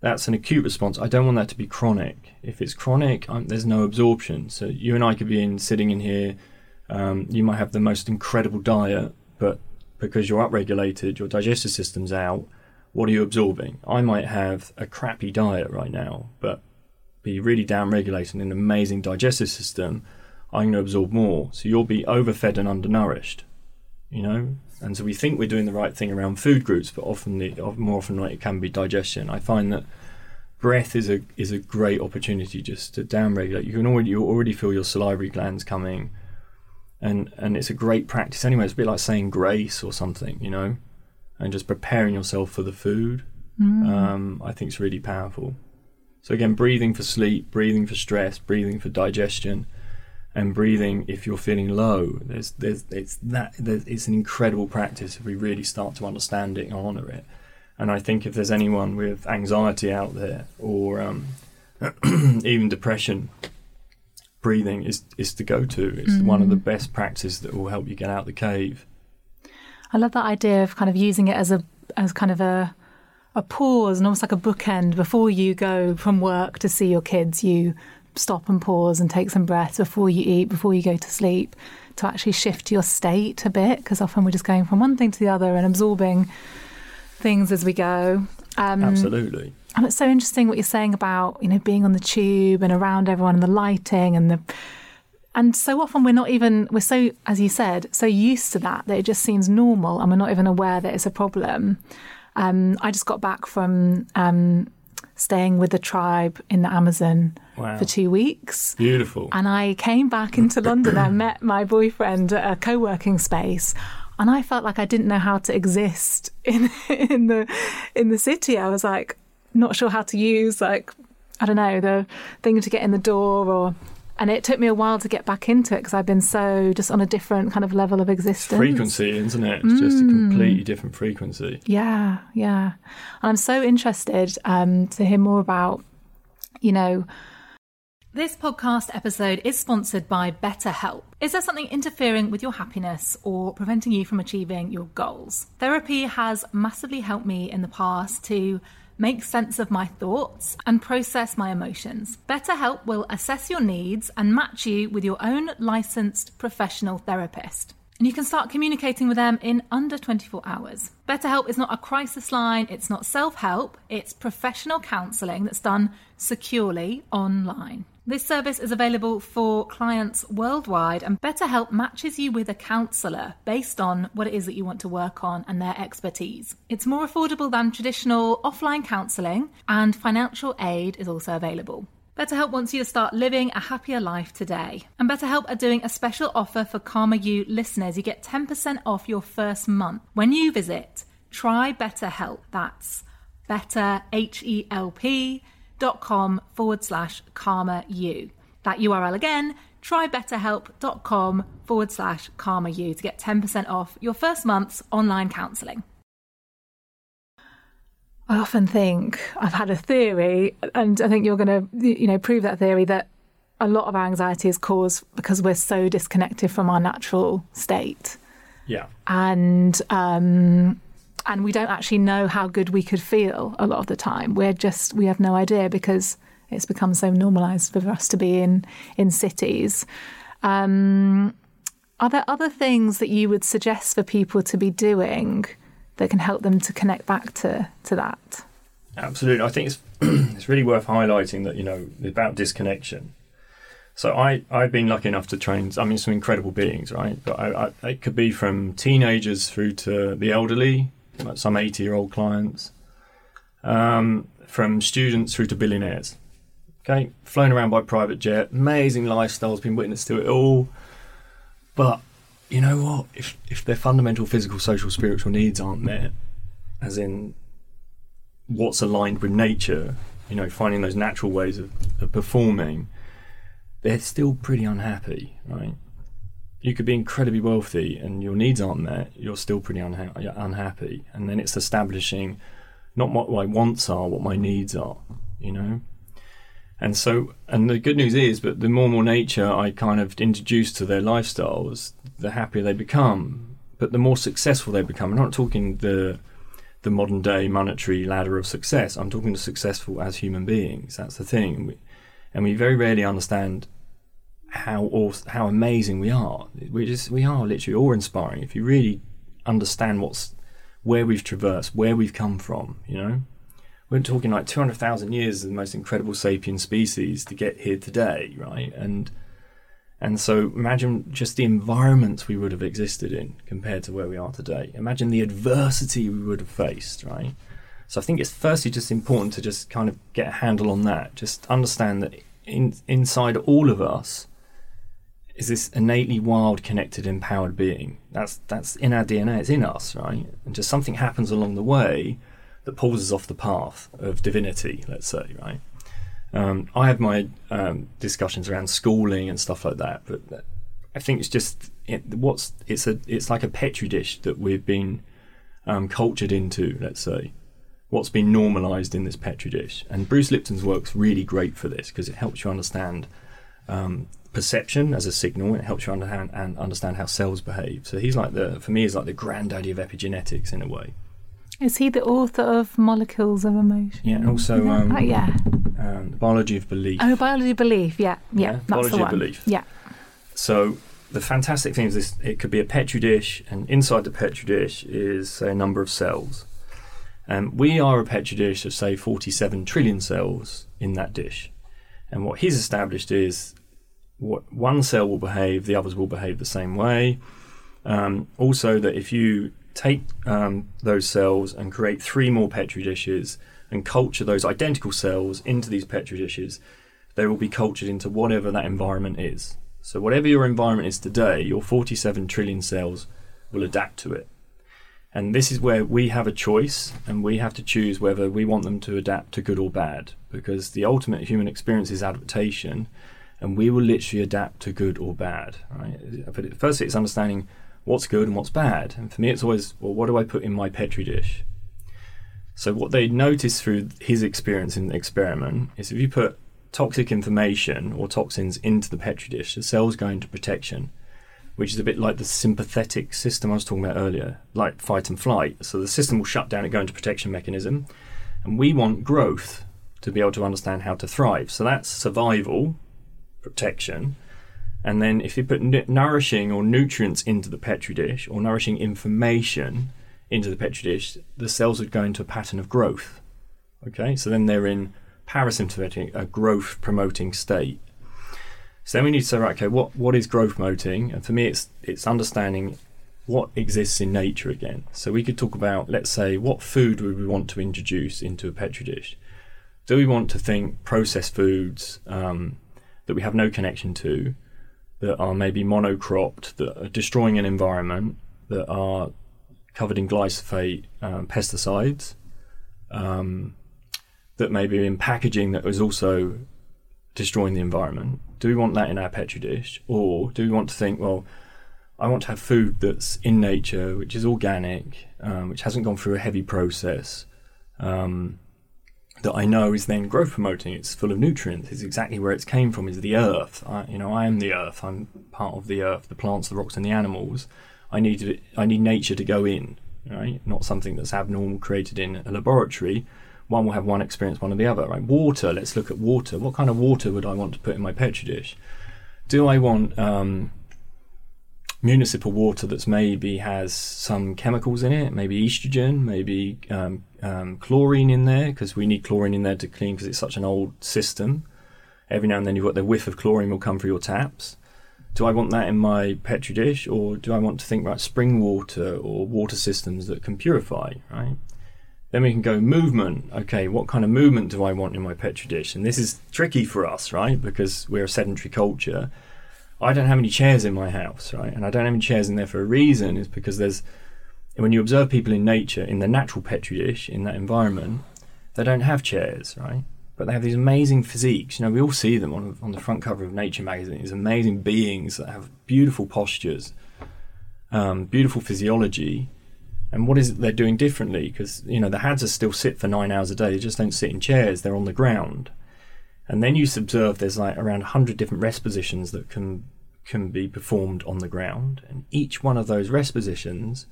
that's an acute response. I don't want that to be chronic. If it's chronic, I'm, there's no absorption. So you and I could be in sitting in here. Um, you might have the most incredible diet, but because you're upregulated, your digestive system's out what are you absorbing? I might have a crappy diet right now, but be really downregulated in an amazing digestive system. I'm going to absorb more. So you'll be overfed and undernourished, you know? And so we think we're doing the right thing around food groups, but often, the, more often than not, it can be digestion. I find that breath is a is a great opportunity just to downregulate. You can already you already feel your salivary glands coming, and and it's a great practice anyway. It's a bit like saying grace or something, you know and just preparing yourself for the food, mm. um, I think is really powerful. So again, breathing for sleep, breathing for stress, breathing for digestion, and breathing if you're feeling low. There's, there's, it's that. There's, it's an incredible practice if we really start to understand it and honor it. And I think if there's anyone with anxiety out there or um, even depression, breathing is is the go to. It's mm. one of the mm. best practices that will help you get out the cave. I love that idea of kind of using it as a as kind of a a pause and almost like a bookend before you go from work to see your kids. You stop and pause and take some breaths before you eat, before you go to sleep, to actually shift your state a bit. Because often we're just going from one thing to the other and absorbing things as we go. Um, Absolutely. And it's so interesting what you're saying about you know being on the tube and around everyone and the lighting and the and so often we're not even, we're so, as you said, so used to that that it just seems normal and we're not even aware that it's a problem. Um, I just got back from um, staying with the tribe in the Amazon wow. for two weeks. Beautiful. And I came back into London and met my boyfriend at a co working space. And I felt like I didn't know how to exist in in the in the city. I was like not sure how to use like I don't know the thing to get in the door or and it took me a while to get back into it because I've been so just on a different kind of level of existence. Frequency, isn't it? It's mm. just a completely different frequency. Yeah, yeah. And I'm so interested um, to hear more about, you know. This podcast episode is sponsored by BetterHelp. Is there something interfering with your happiness or preventing you from achieving your goals? Therapy has massively helped me in the past to make sense of my thoughts, and process my emotions. BetterHelp will assess your needs and match you with your own licensed professional therapist. And you can start communicating with them in under 24 hours. BetterHelp is not a crisis line, it's not self help, it's professional counselling that's done securely online. This service is available for clients worldwide, and BetterHelp matches you with a counsellor based on what it is that you want to work on and their expertise. It's more affordable than traditional offline counselling, and financial aid is also available. BetterHelp wants you to start living a happier life today. And BetterHelp are doing a special offer for Calmer You listeners. You get 10% off your first month when you visit Try BetterHelp. That's better, H E L P com forward slash calmer you. That URL again, trybetterhelp.com forward slash calmer you to get 10% off your first month's online counselling. I often think I've had a theory, and I think you're going to, you know, prove that theory that a lot of our anxiety is caused because we're so disconnected from our natural state. Yeah. And um, and we don't actually know how good we could feel a lot of the time. We're just we have no idea because it's become so normalized for us to be in in cities. Um, are there other things that you would suggest for people to be doing that can help them to connect back to to that? Absolutely, I think it's it's really worth highlighting that you know about disconnection. So I I've been lucky enough to train. I mean, some incredible beings, right? But I, I, it could be from teenagers through to the elderly, like some 80 year old clients, um, from students through to billionaires. Okay, flown around by private jet, amazing lifestyles, been witness to it all. But you know what? If if their fundamental physical, social, spiritual needs aren't met, as in what's aligned with nature, you know, finding those natural ways of, of performing, they're still pretty unhappy, right? You could be incredibly wealthy and your needs aren't met, you're still pretty unha- unhappy. And then it's establishing not what my wants are, what my needs are, you know? And so, and the good news is, but the more and more nature I kind of introduce to their lifestyles, the happier they become. But the more successful they become. I'm not talking the the modern day monetary ladder of success. I'm talking to successful as human beings. That's the thing, and we, and we very rarely understand how awesome, how amazing we are. We just we are literally awe inspiring if you really understand what's where we've traversed, where we've come from. You know we're talking like 200,000 years of the most incredible sapien species to get here today, right? And and so imagine just the environments we would have existed in compared to where we are today. Imagine the adversity we would have faced, right? So I think it's firstly just important to just kind of get a handle on that. Just understand that in, inside all of us is this innately wild, connected, empowered being. That's that's in our DNA. It's in us, right? And just something happens along the way that pulls us off the path of divinity, let's say, right? Um, I have my um, discussions around schooling and stuff like that, but I think it's just it, what's it's a it's like a petri dish that we've been um, cultured into, let's say. What's been normalized in this petri dish, and Bruce Lipton's work's really great for this because it helps you understand um, perception as a signal. It helps you understand and understand how cells behave. So he's like the for me, he's like the granddaddy of epigenetics in a way. Is he the author of Molecules of Emotion? Yeah, and also um, oh, yeah. Um, the biology of belief. Oh, biology of belief. Yeah, yeah, yeah biology the one. of belief. Yeah. So the fantastic thing is this: it could be a petri dish, and inside the petri dish is say, a number of cells. And we are a petri dish of say 47 trillion cells in that dish. And what he's established is what one cell will behave, the others will behave the same way. Um, also, that if you take um, those cells and create three more petri dishes and culture those identical cells into these petri dishes, they will be cultured into whatever that environment is. So, whatever your environment is today, your 47 trillion cells will adapt to it. And this is where we have a choice, and we have to choose whether we want them to adapt to good or bad, because the ultimate human experience is adaptation, and we will literally adapt to good or bad. Right? But firstly, it's understanding what's good and what's bad. And for me, it's always, well, what do I put in my petri dish? So what they noticed through his experience in the experiment is if you put toxic information or toxins into the petri dish, the cells go into protection, which is a bit like the sympathetic system I was talking about earlier, like fight and flight. So the system will shut down and go into protection mechanism, and we want growth to be able to understand how to thrive. So that's survival, protection, and then if you put n- nourishing or nutrients into the petri dish or nourishing information into the petri dish, the cells would go into a pattern of growth. Okay, so then they're in parasympathetic, a growth promoting state. So then we need to say, right, okay, what, what is growth promoting? And for me, it's it's understanding what exists in nature again. So we could talk about, let's say, what food would we want to introduce into a petri dish? Do we want to think processed foods um, that we have no connection to? that are maybe monocropped, that are destroying an environment, that are covered in glyphosate um, pesticides, um, that may be in packaging that is also destroying the environment. Do we want that in our petri dish, or do we want to think, well, I want to have food that's in nature, which is organic, um, which hasn't gone through a heavy process, um, that I know is then growth promoting. It's full of nutrients. It's exactly where it came from. Is the earth. I, you know, I am the earth. I'm part of the earth, the plants, the rocks, and the animals. I need to, I need nature to go in, right? Not something that's abnormal created in a laboratory. One will have one experience, one or the other, right? Water. Let's look at water. What kind of water would I want to put in my petri dish? Do I want um, municipal water that's maybe has some chemicals in it, maybe estrogen, maybe um, um, chlorine in there, because we need chlorine in there to clean because it's such an old system. Every now and then you've got the whiff of chlorine will come through your taps. Do I want that in my petri dish, or do I want to think about spring water or water systems that can purify, right? Then we can go movement. Okay, what kind of movement do I want in my petri dish? And this is tricky for us, right? Because we're a sedentary culture I don't have any chairs in my house, right? And I don't have any chairs in there for a reason, is because there's when you observe people in nature, in the natural petri dish, in that environment, they don't have chairs, right? But they have these amazing physiques. You know, we all see them on, on the front cover of Nature magazine. These amazing beings that have beautiful postures, um, beautiful physiology. And what is it they're doing differently? Because, you know, the Hadza still sit for nine hours a day. They just don't sit in chairs. They're on the ground. And then you observe there's like around 100 different rest positions that can can be performed on the ground. And each one of those rest positions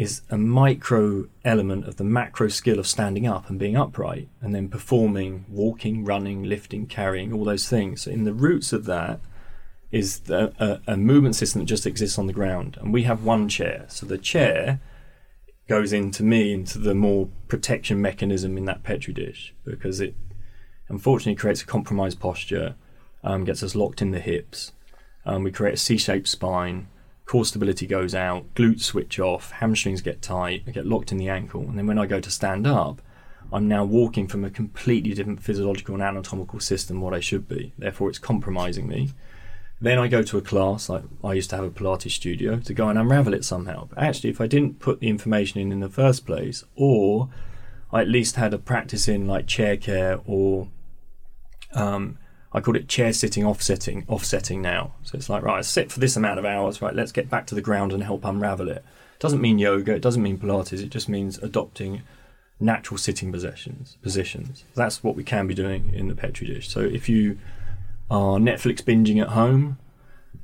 is a micro element of the macro skill of standing up and being upright and then performing walking, running, lifting, carrying, all those things. So in the roots of that is the, a, a movement system that just exists on the ground. And we have one chair. So the chair goes into me into the more protection mechanism in that petri dish because it unfortunately creates a compromised posture, um, gets us locked in the hips. Um, we create a C-shaped spine core stability goes out, glutes switch off, hamstrings get tight, I get locked in the ankle, and then when I go to stand up, I'm now walking from a completely different physiological and anatomical system what I should be. Therefore, it's compromising me. Then I go to a class, like I used to have a Pilates studio, to go and unravel it somehow. But actually, if I didn't put the information in in the first place, or I at least had a practice in like chair care or um, I call it chair sitting offsetting offsetting now. So it's like right, I sit for this amount of hours, right, let's get back to the ground and help unravel it. Doesn't mean yoga, it doesn't mean Pilates, it just means adopting natural sitting positions positions. That's what we can be doing in the Petri dish. So if you are Netflix binging at home,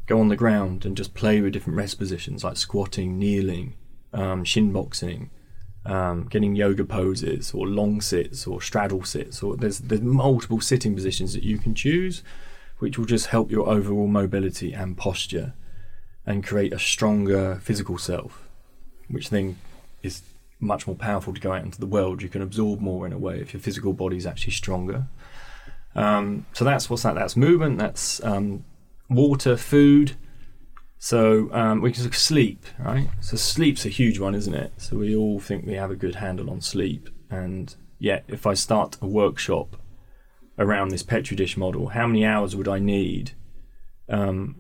go on the ground and just play with different rest positions like squatting, kneeling, um, shin boxing, um, getting yoga poses or long sits or straddle sits or there's there's multiple sitting positions that you can choose which will just help your overall mobility and posture and create a stronger physical self which then is much more powerful to go out into the world. You can absorb more in a way if your physical body is actually stronger. Um, so that's what's that that's movement that's um, water food so um, we can sleep, right? So sleep's a huge one, isn't it? So we all think we have a good handle on sleep, and yet if I start a workshop around this petri dish model, how many hours would I need? Um,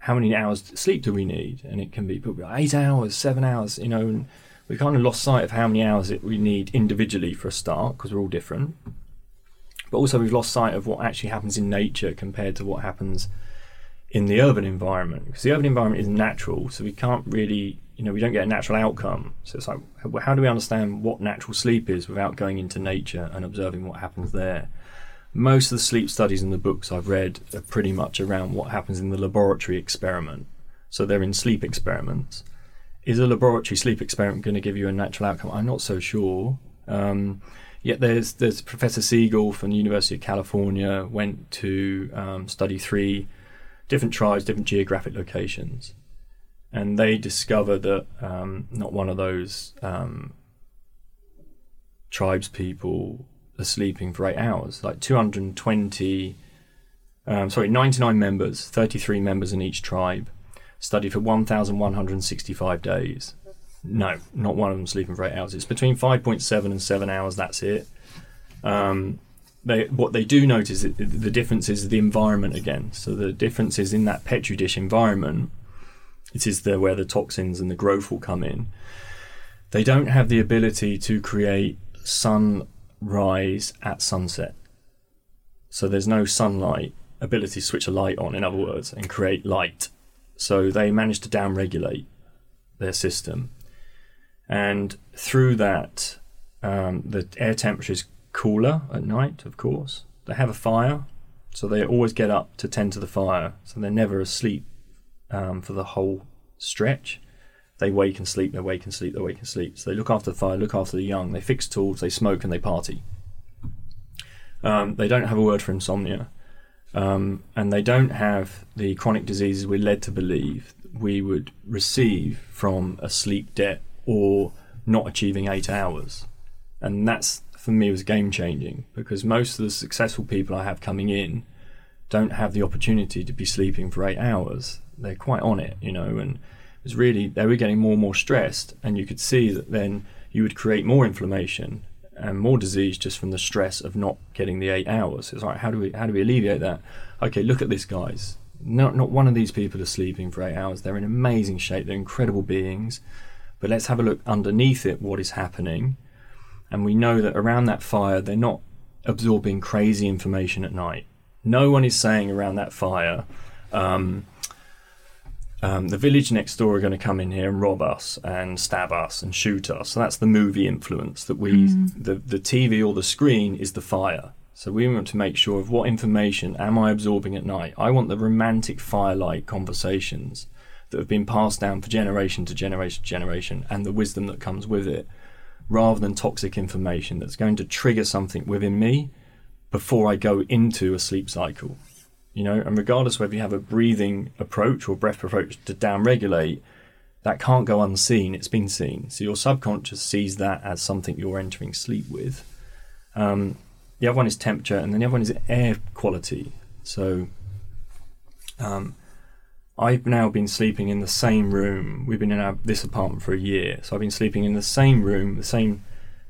how many hours sleep do we need? And it can be eight hours, seven hours, you know. And we kind of lost sight of how many hours it we need individually for a start because we're all different. But also we've lost sight of what actually happens in nature compared to what happens in the urban environment because the urban environment is natural, so we can't really, you know, we don't get a natural outcome. So it's like, how do we understand what natural sleep is without going into nature and observing what happens there? Most of the sleep studies in the books I've read are pretty much around what happens in the laboratory experiment. So they're in sleep experiments. Is a laboratory sleep experiment going to give you a natural outcome? I'm not so sure. Um, yet there's there's Professor Siegel from the University of California went to um, study three different tribes, different geographic locations, and they discover that um, not one of those um, tribes people are sleeping for eight hours. Like 220, um, sorry, 99 members, 33 members in each tribe, studied for 1,165 days. No, not one of them sleeping for eight hours. It's between 5.7 and 7 hours, that's it. Um, they what they do notice is the difference is the environment again. So the difference is in that petri dish environment. It is the where the toxins and the growth will come in. They don't have the ability to create sunrise at sunset. So there's no sunlight ability to switch a light on, in other words, and create light. So they manage to downregulate their system, and through that, um, the air temperature is cooler at night, of course. They have a fire, so they always get up to tend to the fire. So they're never asleep um, for the whole stretch. They wake and sleep, they wake and sleep, they wake and sleep. So they look after the fire, look after the young, they fix tools, they smoke, and they party. Um, they don't have a word for insomnia. Um, and they don't have the chronic diseases we're led to believe we would receive from a sleep debt or not achieving eight hours. And that's for me was game changing because most of the successful people I have coming in don't have the opportunity to be sleeping for eight hours. They're quite on it, you know, and it was really they were getting more and more stressed, and you could see that then you would create more inflammation and more disease just from the stress of not getting the eight hours. It's like how do we how do we alleviate that? Okay, look at this, guys. Not not one of these people are sleeping for eight hours. They're in amazing shape. They're incredible beings. But let's have a look underneath it. What is happening? And we know that around that fire, they're not absorbing crazy information at night. No one is saying around that fire, um, um, the village next door are going to come in here and rob us and stab us and shoot us. So that's the movie influence that we, mm. the, the TV or the screen is the fire. So we want to make sure of what information am I absorbing at night. I want the romantic firelight conversations that have been passed down for generation to generation to generation and the wisdom that comes with it, rather than toxic information that's going to trigger something within me before I go into a sleep cycle you know, and regardless whether you have a breathing approach or breath approach to downregulate, that can't go unseen. It's been seen. So your subconscious sees that as something you're entering sleep with. Um, the other one is temperature, and then the other one is air quality. So um, I've now been sleeping in the same room. We've been in our, this apartment for a year, so I've been sleeping in the same room, the same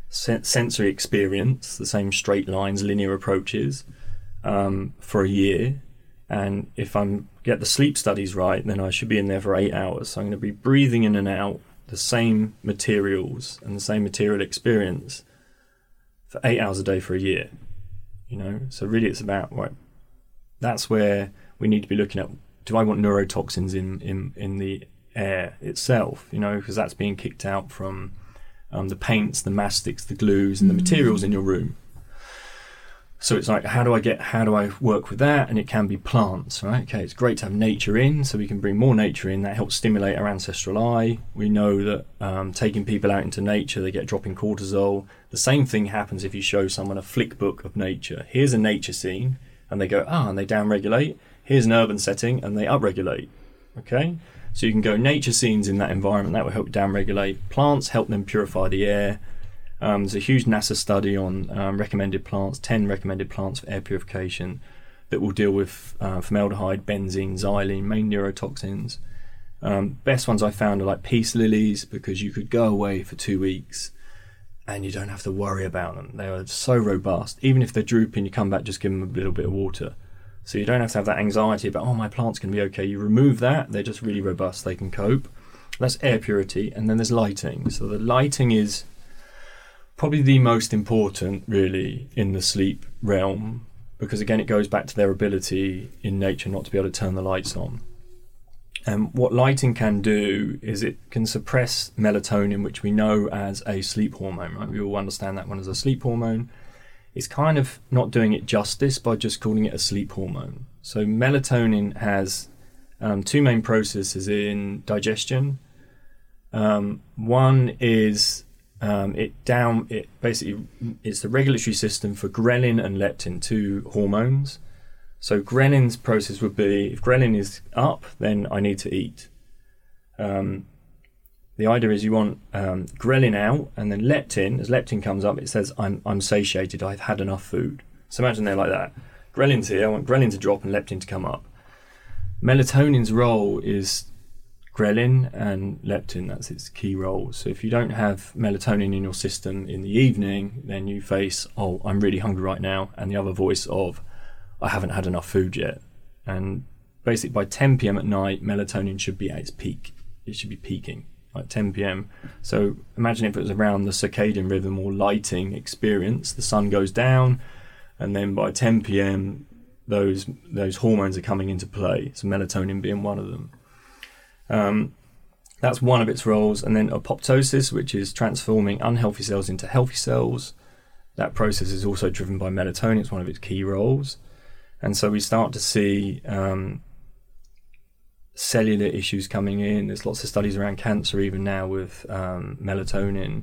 sen- sensory experience, the same straight lines, linear approaches um, for a year and if I'm get the sleep studies right, then I should be in there for eight hours. So I'm going to be breathing in and out the same materials and the same material experience for eight hours a day for a year. You know, so really it's about right. That's where we need to be looking at. Do I want neurotoxins in in in the air itself? You know, because that's being kicked out from um, the paints, the mastics, the glues, and the mm. materials in your room. So it's like, how do I get, how do I work with that? And it can be plants, right? Okay, it's great to have nature in, so we can bring more nature in. That helps stimulate our ancestral eye. We know that um, taking people out into nature, they get dropping cortisol. The same thing happens if you show someone a flick book of nature. Here's a nature scene, and they go, ah, and they downregulate. Here's an urban setting, and they upregulate. Okay, so you can go nature scenes in that environment that will help downregulate. Plants help them purify the air um, there's a huge NASA study on um, recommended plants, 10 recommended plants for air purification that will deal with uh, formaldehyde, benzene, xylene, main neurotoxins. Um, best ones I found are like peace lilies because you could go away for two weeks and you don't have to worry about them. They are so robust. Even if they're drooping, you come back, just give them a little bit of water. So you don't have to have that anxiety about, oh, my plant's going to be okay. You remove that, they're just really robust, they can cope. That's air purity. And then there's lighting. So the lighting is probably the most important, really, in the sleep realm, because again, it goes back to their ability in nature not to be able to turn the lights on. And what lighting can do is it can suppress melatonin, which we know as a sleep hormone, right? We all understand that one as a sleep hormone. It's kind of not doing it justice by just calling it a sleep hormone. So, melatonin has um, two main processes in digestion. Um, one is um, it down it basically it's the regulatory system for ghrelin and leptin, two hormones. So ghrelin's process would be if ghrelin is up, then I need to eat. Um, the idea is you want um, ghrelin out, and then leptin. As leptin comes up, it says I'm I'm satiated. I've had enough food. So imagine they're like that. Ghrelin's here. I want ghrelin to drop and leptin to come up. Melatonin's role is ghrelin and leptin, that's its key role. So if you don't have melatonin in your system in the evening, then you face, oh, I'm really hungry right now, and the other voice of, I haven't had enough food yet. And basically by 10 p.m. at night, melatonin should be at its peak. It should be peaking like 10 p.m. So imagine if it was around the circadian rhythm or lighting experience, the sun goes down, and then by 10 p.m. those those hormones are coming into play. So melatonin being one of them. Um, that's one of its roles. And then apoptosis, which is transforming unhealthy cells into healthy cells. That process is also driven by melatonin. It's one of its key roles. And so we start to see um, cellular issues coming in. There's lots of studies around cancer, even now, with um, melatonin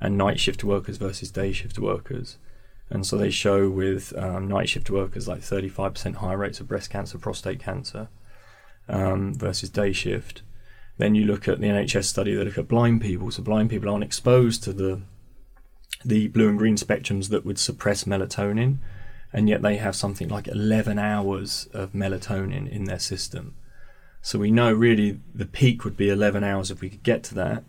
and night shift workers versus day shift workers. And so they show with um, night shift workers like 35% higher rates of breast cancer, prostate cancer um, versus day shift. Then you look at the NHS study that look at blind people. So blind people aren't exposed to the the blue and green spectrums that would suppress melatonin, and yet they have something like 11 hours of melatonin in their system. So we know really the peak would be 11 hours if we could get to that.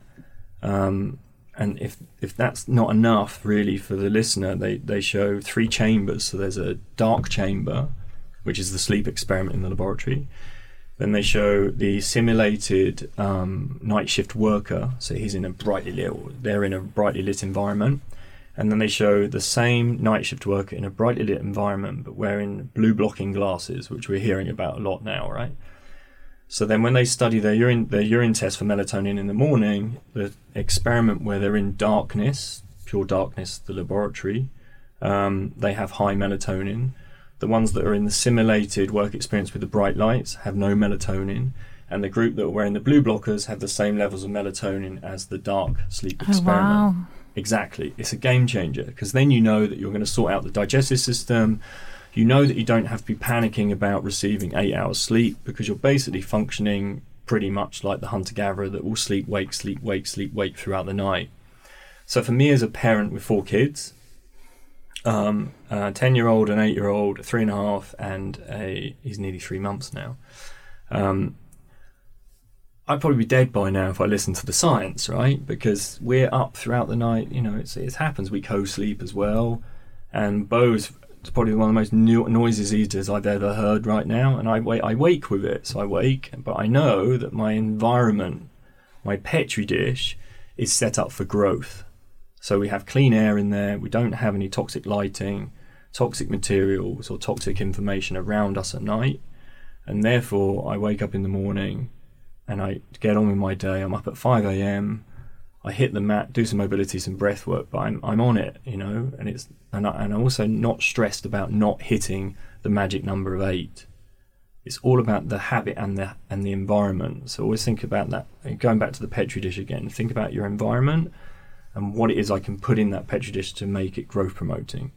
Um, and if if that's not enough really for the listener, they, they show three chambers. So there's a dark chamber, which is the sleep experiment in the laboratory. Then they show the simulated um, night shift worker. So he's in a brightly lit, they're in a brightly lit environment. And then they show the same night shift worker in a brightly lit environment, but wearing blue blocking glasses, which we're hearing about a lot now, right? So then, when they study their urine, their urine test for melatonin in the morning, the experiment where they're in darkness, pure darkness, the laboratory, um, they have high melatonin. The ones that are in the simulated work experience with the bright lights have no melatonin, and the group that are wearing the blue blockers have the same levels of melatonin as the dark sleep Oh, experiment. wow. Exactly. It's a game changer because then you know that you're going to sort out the digestive system. You know that you don't have to be panicking about receiving eight hours sleep because you're basically functioning pretty much like the hunter gatherer that will sleep, wake, sleep, wake, sleep, wake throughout the night. So for me as a parent with four kids, um, a 10 year old, an 8 year old, three and a half, and a he's nearly three months now. Um, I'd probably be dead by now if I listened to the science, right? Because we're up throughout the night. You know, it happens. We co-sleep as well, and Bo's probably one of the most no- noisiest eaters I've ever heard right now. And I wake, I wake with it, so I wake, but I know that my environment, my petri dish, is set up for growth. So we have clean air in there. We don't have any toxic lighting, toxic materials, or toxic information around us at night. And therefore, I wake up in the morning and I get on with my day. I'm up at 5 a.m. I hit the mat, do some mobility, some breath work, but I'm I'm on it, you know, and it's and, I, and I'm also not stressed about not hitting the magic number of eight. It's all about the habit and the and the environment. So always think about that. Going back to the petri dish again, think about your environment and what it is I can put in that petri dish to make it growth promoting.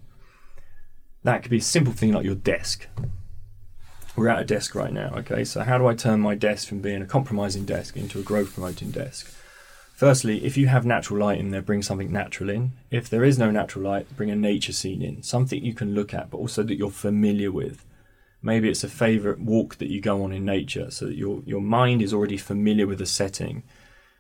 That could be a simple thing like your desk. We're at a desk right now, okay? So how do I turn my desk from being a compromising desk into a growth promoting desk? Firstly, if you have natural light in there, bring something natural in. If there is no natural light, bring a nature scene in, something you can look at, but also that you're familiar with. Maybe it's a favorite walk that you go on in nature, so that your your mind is already familiar with the setting,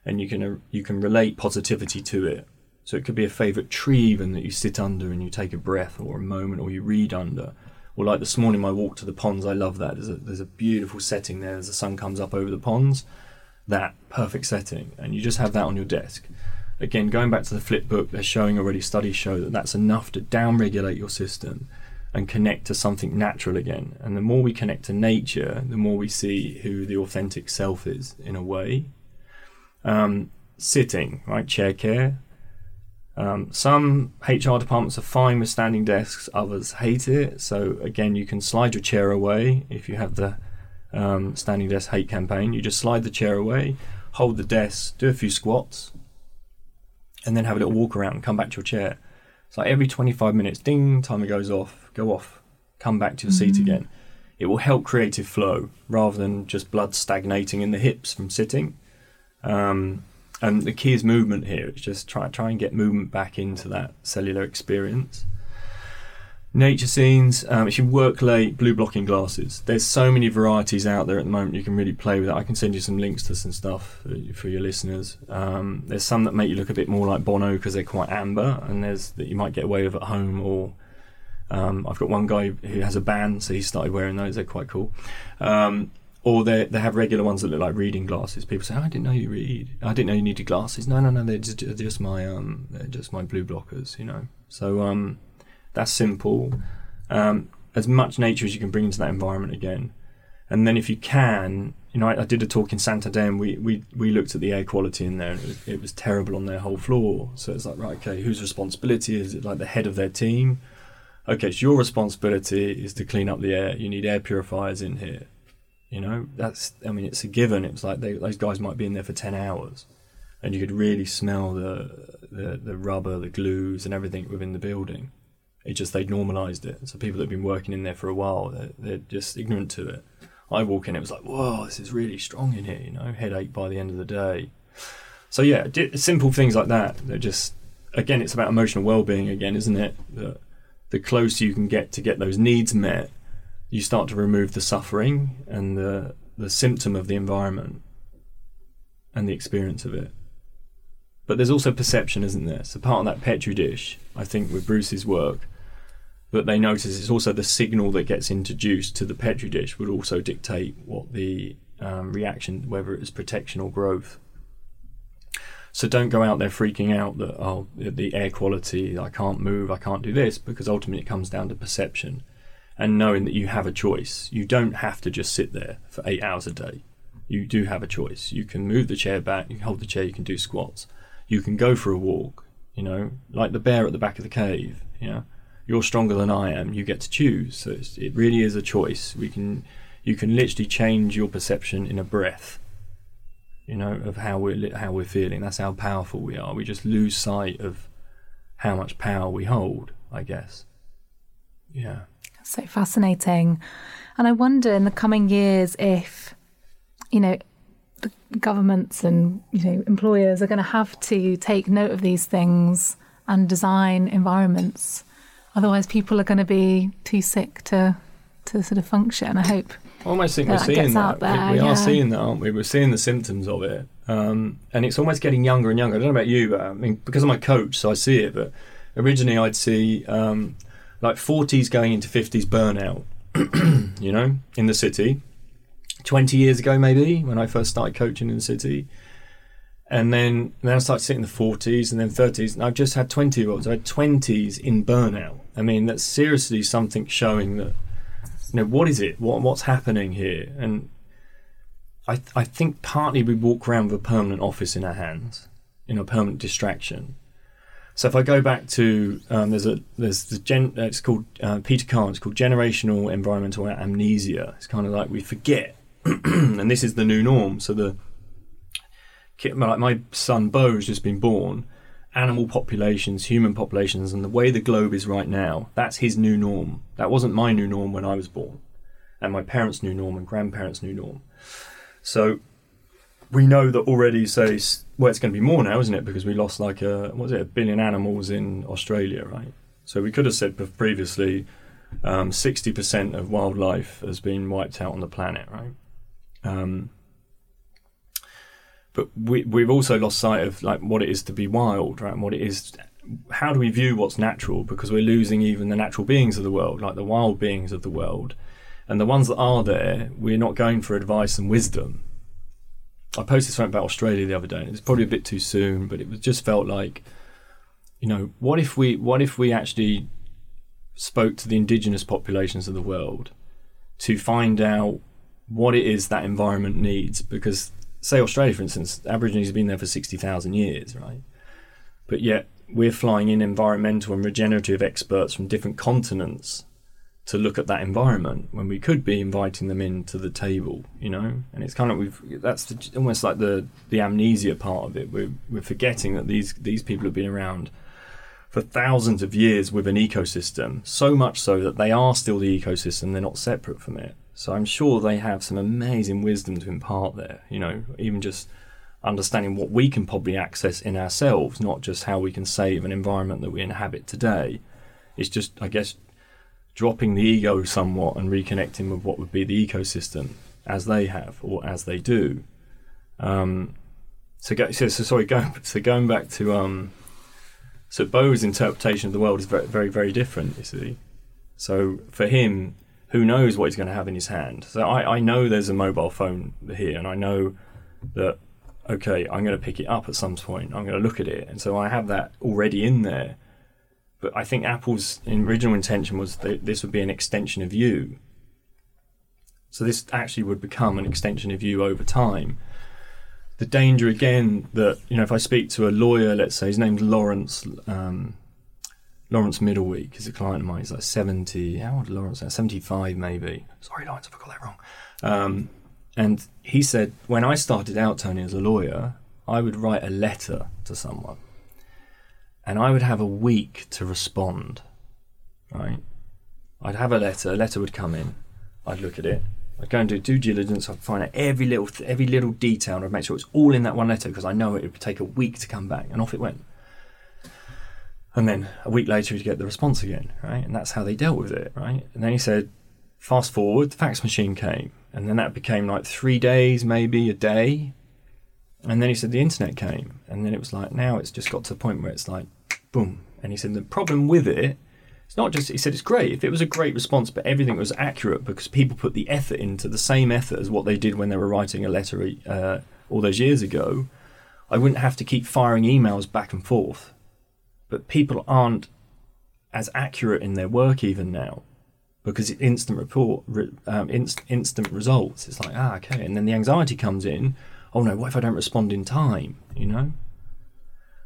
and you can uh, you can relate positivity to it. So it could be a favorite tree even that you sit under and you take a breath or a moment, or you read under. Or like this morning, my walk to the ponds. I love that. There's a there's a beautiful setting there as the sun comes up over the ponds that perfect setting and you just have that on your desk. Again going back to the flip book they're showing already studies show that that's enough to down regulate your system and connect to something natural again. And the more we connect to nature the more we see who the authentic self is in a way. Um, sitting right chair care. Um, some HR departments are fine with standing desks, others hate it. So, again, you can slide your chair away if you have the um, standing desk hate campaign. You just slide the chair away, hold the desk, do a few squats, and then have a little walk around and come back to your chair. It's like every 25 minutes, ding, timer goes off, go off, come back to your seat again. It will help creative flow rather than just blood stagnating in the hips from sitting. Um, and the key is movement here. It's just try try and get movement back into that cellular experience. Nature scenes. Um, if you work late, blue blocking glasses. There's so many varieties out there at the moment. You can really play with it. I can send you some links to some stuff for, your listeners. Um, there's some that make you look a bit more like Bono because they're quite amber, and there's that you might get away with at home. Or um, I've got one guy who has a band, so he started wearing those. They're quite cool. Um, or they they have regular ones that look like reading glasses. People say, oh, "I didn't know you read. I didn't know you needed glasses." No, no, no. They're just, just my um, they're just my blue blockers. You know. So um, that's simple. Um, as much nature as you can bring into that environment again, and then if you can, you know, I, I did a talk in Santander, and we, we we looked at the air quality in there, and it was, it was terrible on their whole floor. So it's like, right, okay, whose responsibility is it? Like the head of their team. Okay, so your responsibility is to clean up the air. You need air purifiers in here. You know, that's, I mean, it's a given. It was like they, those guys might be in there for 10 hours and you could really smell the, the, the rubber, the glues, and everything within the building. It just, they'd normalized it. So people that have been working in there for a while, they're, they're just ignorant to it. I walk in, it was like, whoa, this is really strong in here, you know, headache by the end of the day. So yeah, simple things like that. They're just, again, it's about emotional well-being again, isn't it? The, the closer you can get to get those needs met, you start to remove the suffering and the the symptom of the environment and the experience of it. But there's also perception, isn't there? So part of that petri dish, I think, with Bruce's work, that they notice it's also the signal that gets introduced to the petri dish would also dictate what the um, reaction, whether it is protection or growth. So don't go out there freaking out that oh the air quality, I can't move, I can't do this, because ultimately it comes down to perception and knowing that you have a choice. You don't have to just sit there for eight hours a day. You do have a choice. You can move the chair back, you can hold the chair, you can do squats, you can go for a walk, you know, like the bear at the back of the cave, you know. You're stronger than I am. You get to choose. So it really is a choice. We can, you can literally change your perception in a breath. You know of how we're how we're feeling. That's how powerful we are. We just lose sight of how much power we hold. I guess. Yeah. So fascinating. And I wonder in the coming years if, you know, the governments and, you know, employers are going to have to take note of these things and design environments. Otherwise, people are going to be too sick to, to sort of function. I hope. I almost think we're seeing that. There, we, we yeah. are seeing that, aren't we? We're seeing the symptoms of it. Um, and it's almost getting younger and younger. I don't know about you, but I mean, because I'm a coach, so I see it. But originally, I'd see um, like 40s going into 50s burnout, you know, in the city. 20 years ago, maybe, when I first started coaching in the city. And then, then I started sitting in the 40s and then 30s. And I've just had 20 year olds. I had 20s in burnout. I mean, that's seriously something showing that, you know, what is it? What, what's happening here? And I, I think partly we walk around with a permanent office in our hands, in a permanent distraction. So if I go back to um, there's a there's the gen it's called uh, Peter Kahn it's called generational environmental amnesia. It's kind of like we forget, and this is the new norm. So the like my son Bo has just been born. Animal populations, human populations, and the way the globe is right now, that's his new norm. That wasn't my new norm when I was born, and my parents' new norm and grandparents' new norm. So we know that already, say, well, it's going to be more now, isn't it? Because we lost like a, what was it, a billion animals in Australia, right? So we could have said previously um, 60% of wildlife has been wiped out on the planet, right? Um, but we, we've also lost sight of like what it is to be wild, right? And what it is, how do we view what's natural? Because we're losing even the natural beings of the world, like the wild beings of the world. And the ones that are there, we're not going for advice and wisdom I posted something about Australia the other day, and it's probably a bit too soon, but it was just felt like, you know, what if we what if we actually spoke to the indigenous populations of the world to find out what it is that environment needs? Because say Australia, for instance, Aborigines have been there for sixty thousand years, right? But yet we're flying in environmental and regenerative experts from different continents to look at that environment when we could be inviting them into the table, you know. And it's kind of we've that's the, almost like the the amnesia part of it. We're we're forgetting that these these people have been around for thousands of years with an ecosystem, so much so that they are still the ecosystem. They're not separate from it. So I'm sure they have some amazing wisdom to impart there. You know, even just understanding what we can probably access in ourselves, not just how we can save an environment that we inhabit today. It's just, I guess, dropping the ego somewhat and reconnecting with what would be the ecosystem as they have or as they do. Um, so, go, so, so, sorry, going so going back to um, so Bo's interpretation of the world is very, very, very different. You see, so for him, who knows what he's going to have in his hand? So I, I know there's a mobile phone here, and I know that okay, I'm going to pick it up at some point. I'm going to look at it, and so I have that already in there. But I think Apple's original intention was that this would be an extension of you. So this actually would become an extension of you over time. The danger again that you know if I speak to a lawyer, let's say his name's Lawrence um, Lawrence Middleweek is a client of mine. He's like seventy. How old is Lawrence? Seventy-five, maybe. Sorry, Lawrence, I got that wrong. Um, and he said when I started out, Tony, as a lawyer, I would write a letter to someone and I would have a week to respond. Right? I'd have a letter. A letter would come in. I'd look at it. I'd go and do due diligence. I'd find out every little every little detail. And I'd make sure it's all in that one letter because I know it would take a week to come back. And off it went. And then a week later, he'd get the response again. Right? And that's how they dealt with it. Right? And then he said, fast forward, the fax machine came, and then that became like three days, maybe a day. And then he said the internet came, and then it was like now it's just got to the point where it's like boom. And he said the problem with it, it's not just, he said it's great. If it was a great response, but everything was accurate because people put the effort into the same effort as what they did when they were writing a letter uh, all those years ago, I wouldn't have to keep firing emails back and forth. But people aren't as accurate in their work even now because it's instant report, um, inst- instant results. It's like, ah, okay. And then the anxiety comes in. Oh no, what if I don't respond in time? You know?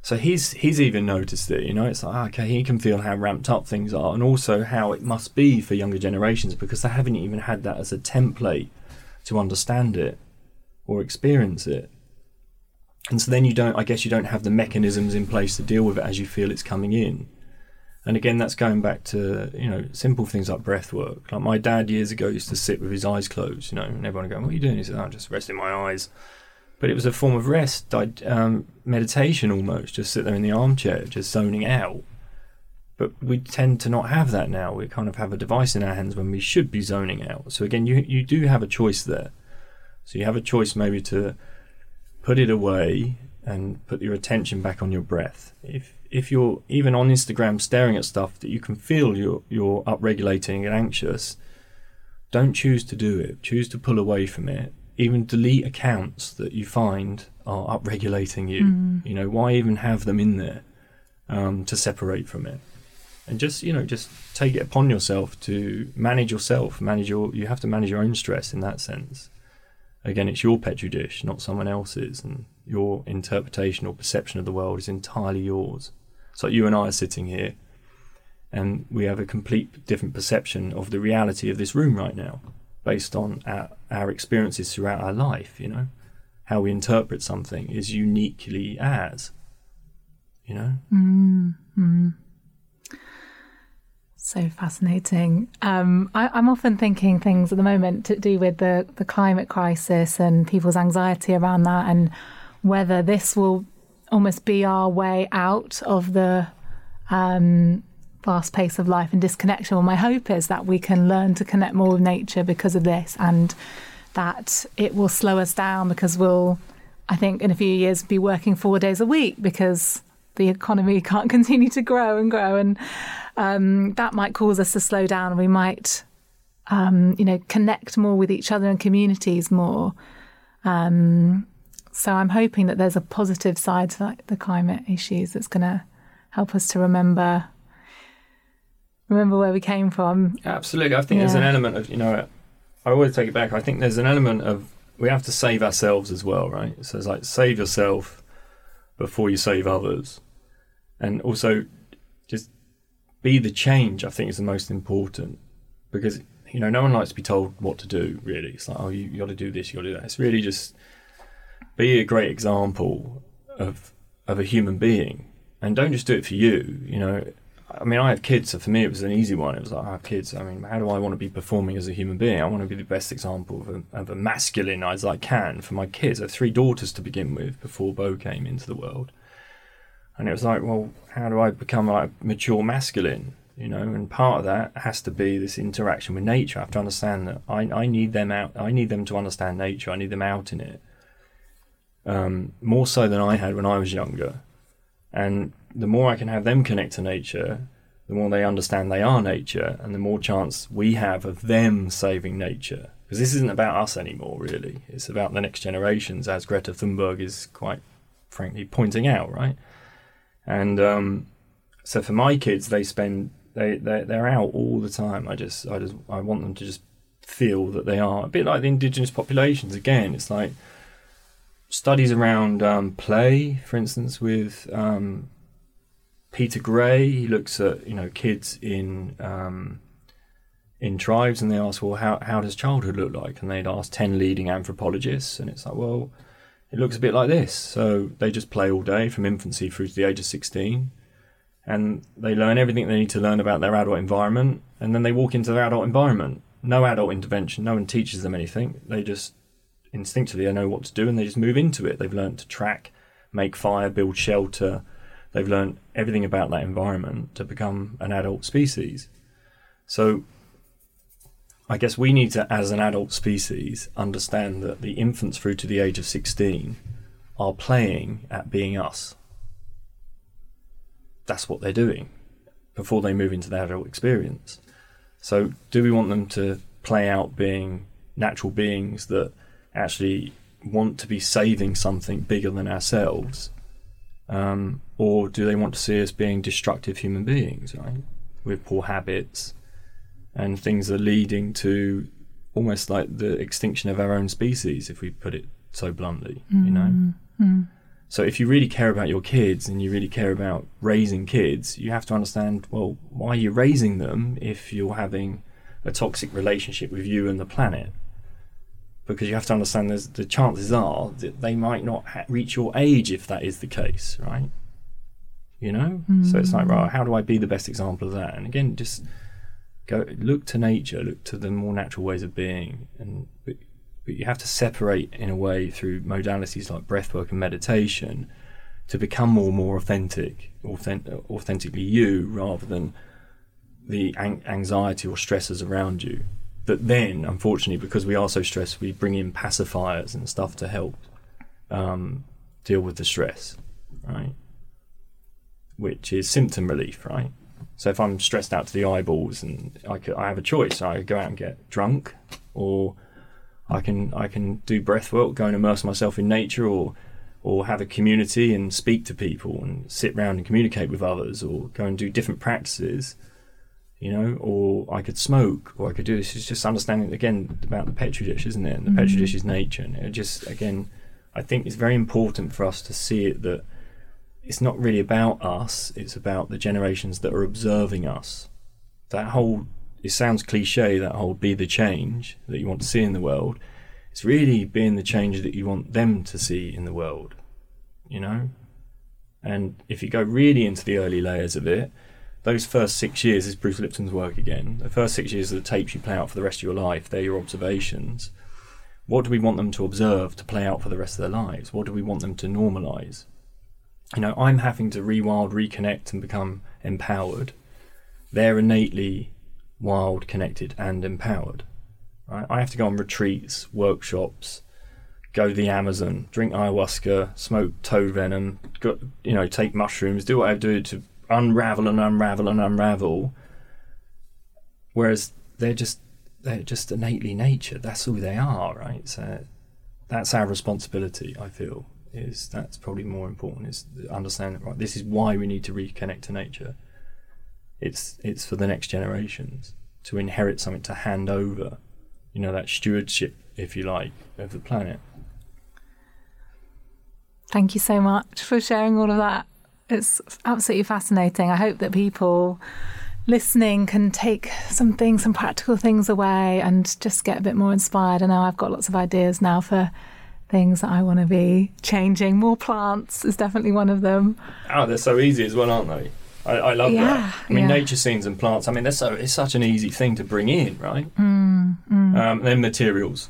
So he's he's even noticed it, you know. It's like ah, okay, he can feel how ramped up things are, and also how it must be for younger generations because they haven't even had that as a template to understand it or experience it. And so then you don't, I guess, you don't have the mechanisms in place to deal with it as you feel it's coming in. And again, that's going back to you know simple things like breath work. Like my dad years ago used to sit with his eyes closed, you know, and everyone going, "What are you doing?" He said, "I'm oh, just resting my eyes." But it was a form of rest, um, meditation almost. Just sit there in the armchair, just zoning out. But we tend to not have that now. We kind of have a device in our hands when we should be zoning out. So again, you you do have a choice there. So you have a choice maybe to put it away and put your attention back on your breath. If if you're even on Instagram staring at stuff that you can feel you're you're upregulating and anxious, don't choose to do it. Choose to pull away from it. Even delete accounts that you find are upregulating you. Mm. You know, why even have them in there um, to separate from it? And just you know, just take it upon yourself to manage yourself. Manage your. You have to manage your own stress in that sense. Again, it's your petri dish, not someone else's, and your interpretation or perception of the world is entirely yours. So you and I are sitting here, and we have a complete different perception of the reality of this room right now, based on our, our experiences throughout our life. You know, how we interpret something is uniquely ours. You know. Mm-hmm. So fascinating. Um, I, am often thinking things at the moment to do with the, the climate crisis and people's anxiety around that, and whether this will almost be our way out of the um, fast pace of life and disconnection. Well, my hope is that we can learn to connect more with nature because of this and that it will slow us down because we'll, I think, in a few years be working four days a week because the economy can't continue to grow and grow. And um, that might cause us to slow down. We might, um, you know, connect more with each other and communities more. Um, so I'm hoping that there's a positive side to the climate issues that's going to help us to remember remember where we came from. Absolutely, I think yeah. there's an element of you know, I always take it back. I think there's an element of we have to save ourselves as well, right? So it's like save yourself before you save others, and also be the change. I think is the most important because you know no one likes to be told what to do. Really, it's like oh you, you got to do this, you got to do that. It's really just be a great example of of a human being, and don't just do it for you. You know, I mean, I have kids, so for me it was an easy one. It was like I have kids. I mean, how do I want to be performing as a human being? I want to be the best example of a, of a masculine as I can for my kids. I have three daughters to begin with before Bo came into the world, and it was like, well, how do I become like mature masculine? You know, and part of that has to be this interaction with nature. I have to understand that I, I need them out. I need them to understand nature. I need them out in it um, more so than I had when I was younger. And the more I can have them connect to nature, the more they understand they are nature, and the more chance we have of them saving nature. Because this isn't about us anymore, really. It's about the next generations, as Greta Thunberg is quite frankly pointing out, right? And um, so for my kids, they spend they they they're out all the time. I just I just I want them to just feel that they are a bit like the indigenous populations. Again, it's like studies around um, play, for instance, with um, Peter Gray. He looks at you know kids in um, in tribes, and they ask, well, how how does childhood look like? And they'd ask ten leading anthropologists, and it's like, well, it looks a bit like this. So they just play all day from infancy through to the age of sixteen. And they learn everything they need to learn about their adult environment, and then they walk into their adult environment. No adult intervention. No one teaches them anything. They just instinctively they know what to do and they just move into it. They've learned to track, make fire, build shelter. They've learned everything about that environment to become an adult species. So I guess we need to, as an adult species, understand that the infants through to the age of 16 are playing at being us. That's what they're doing before they move into the adult experience. So, do we want them to play out being natural beings that actually want to be saving something bigger than ourselves? Um, or do they want to see us being destructive human beings, right? With poor habits and things are leading to almost like the extinction of our own species, if we put it so bluntly, mm. you know? Mm. So if you really care about your kids and you really care about raising kids, you have to understand, well, why you're you raising them if you're having a toxic relationship with you and the planet? Because you have to understand there's, the chances are that they might not ha- reach your age if that is the case, right? You know? Mm. So it's like, right, how do I be the best example of that? And again, just go look to nature, look to the more natural ways of being, and but you have to separate in a way through modalities like breathwork and meditation to become more and more authentic, authentic authentically you, rather than the an- anxiety or stresses around you. But then, unfortunately, because we are so stressed, we bring in pacifiers and stuff to help um, deal with the stress, right? Which is symptom relief, right? So if I'm stressed out to the eyeballs and I, could, I have a choice, I could go out and get drunk or I can I can do breath work, go and immerse myself in nature, or or have a community and speak to people and sit around and communicate with others, or go and do different practices, you know. Or I could smoke, or I could do this. It's just understanding again about the petri dish, isn't it? And the mm-hmm. petri dish is nature, and it just again, I think it's very important for us to see it that it's not really about us; it's about the generations that are observing us. That whole it sounds cliche that whole be the change that you want to see in the world. It's really being the change that you want them to see in the world, you know? And if you go really into the early layers of it, those first six years is Bruce Lipton's work again. The first six years are the tapes you play out for the rest of your life, they're your observations. What do we want them to observe to play out for the rest of their lives? What do we want them to normalize? You know, I'm having to rewild, reconnect, and become empowered. They're innately wild, connected, and empowered. Right? I have to go on retreats, workshops, go to the Amazon, drink ayahuasca, smoke toad venom, go, you know, take mushrooms, do what I do to unravel and unravel and unravel. Whereas they're just they're just innately nature. That's who they are, right? So that's our responsibility. I feel is that's probably more important is understanding right. This is why we need to reconnect to nature it's it's for the next generations to inherit something to hand over. You know that stewardship, if you like, of the planet. Thank you so much for sharing all of that. It's absolutely fascinating. I hope that people listening can take some things, some practical things away and just get a bit more inspired. I know I've got lots of ideas now for things that I want to be changing. More plants is definitely one of them. Oh, they're so easy as well, aren't they? I, I love yeah, that. I mean, yeah. nature scenes and plants. I mean, they're so it's such an easy thing to bring in, right? Mm, mm. Um, then materials.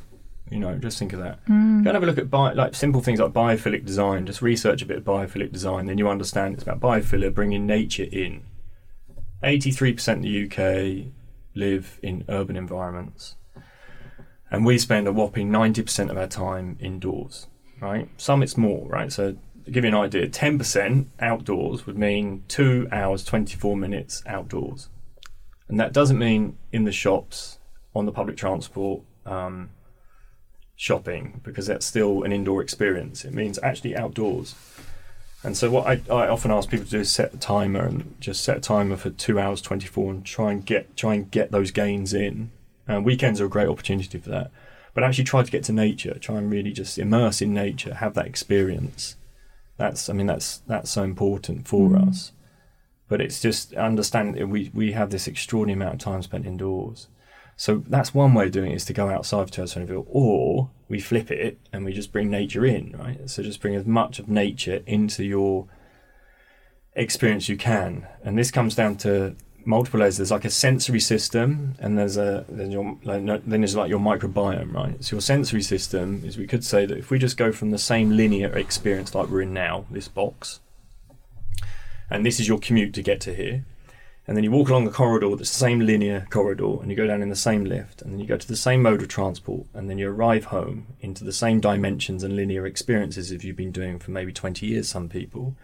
You know, just think of that. Mm. Go and have a look at bio, like simple things like biophilic design. Just research a bit of biophilic design, then you understand it's about biophilia, bringing nature in. Eighty-three percent of the UK live in urban environments, and we spend a whopping ninety percent of our time indoors. Right? Some it's more. Right? So to give you an idea, 10% outdoors would mean two hours, 24 minutes outdoors. And that doesn't mean in the shops, on the public transport, um, shopping, because that's still an indoor experience. It means actually outdoors. And so what I, I often ask people to do is set a timer and just set a timer for two hours, 24 and try and get, try and get those gains in. Uh, weekends are a great opportunity for that. But actually try to get to nature, try and really just immerse in nature, have that experience that's I mean that's that's so important for mm. us. But it's just understanding that we we have this extraordinary amount of time spent indoors. So that's one way of doing it is to go outside for 20 or we flip it and we just bring nature in, right? So just bring as much of nature into your experience you can. And this comes down to multiple layers. There's like a sensory system, and there's a then your like, no, then there's like your microbiome, right? So your sensory system is we could say that if we just go from the same linear experience like we're in now, this box, and this is your commute to get to here, and then you walk along the corridor, the same linear corridor, and you go down in the same lift, and then you go to the same mode of transport, and then you arrive home into the same dimensions and linear experiences if you've been doing for maybe 20 years. Some people,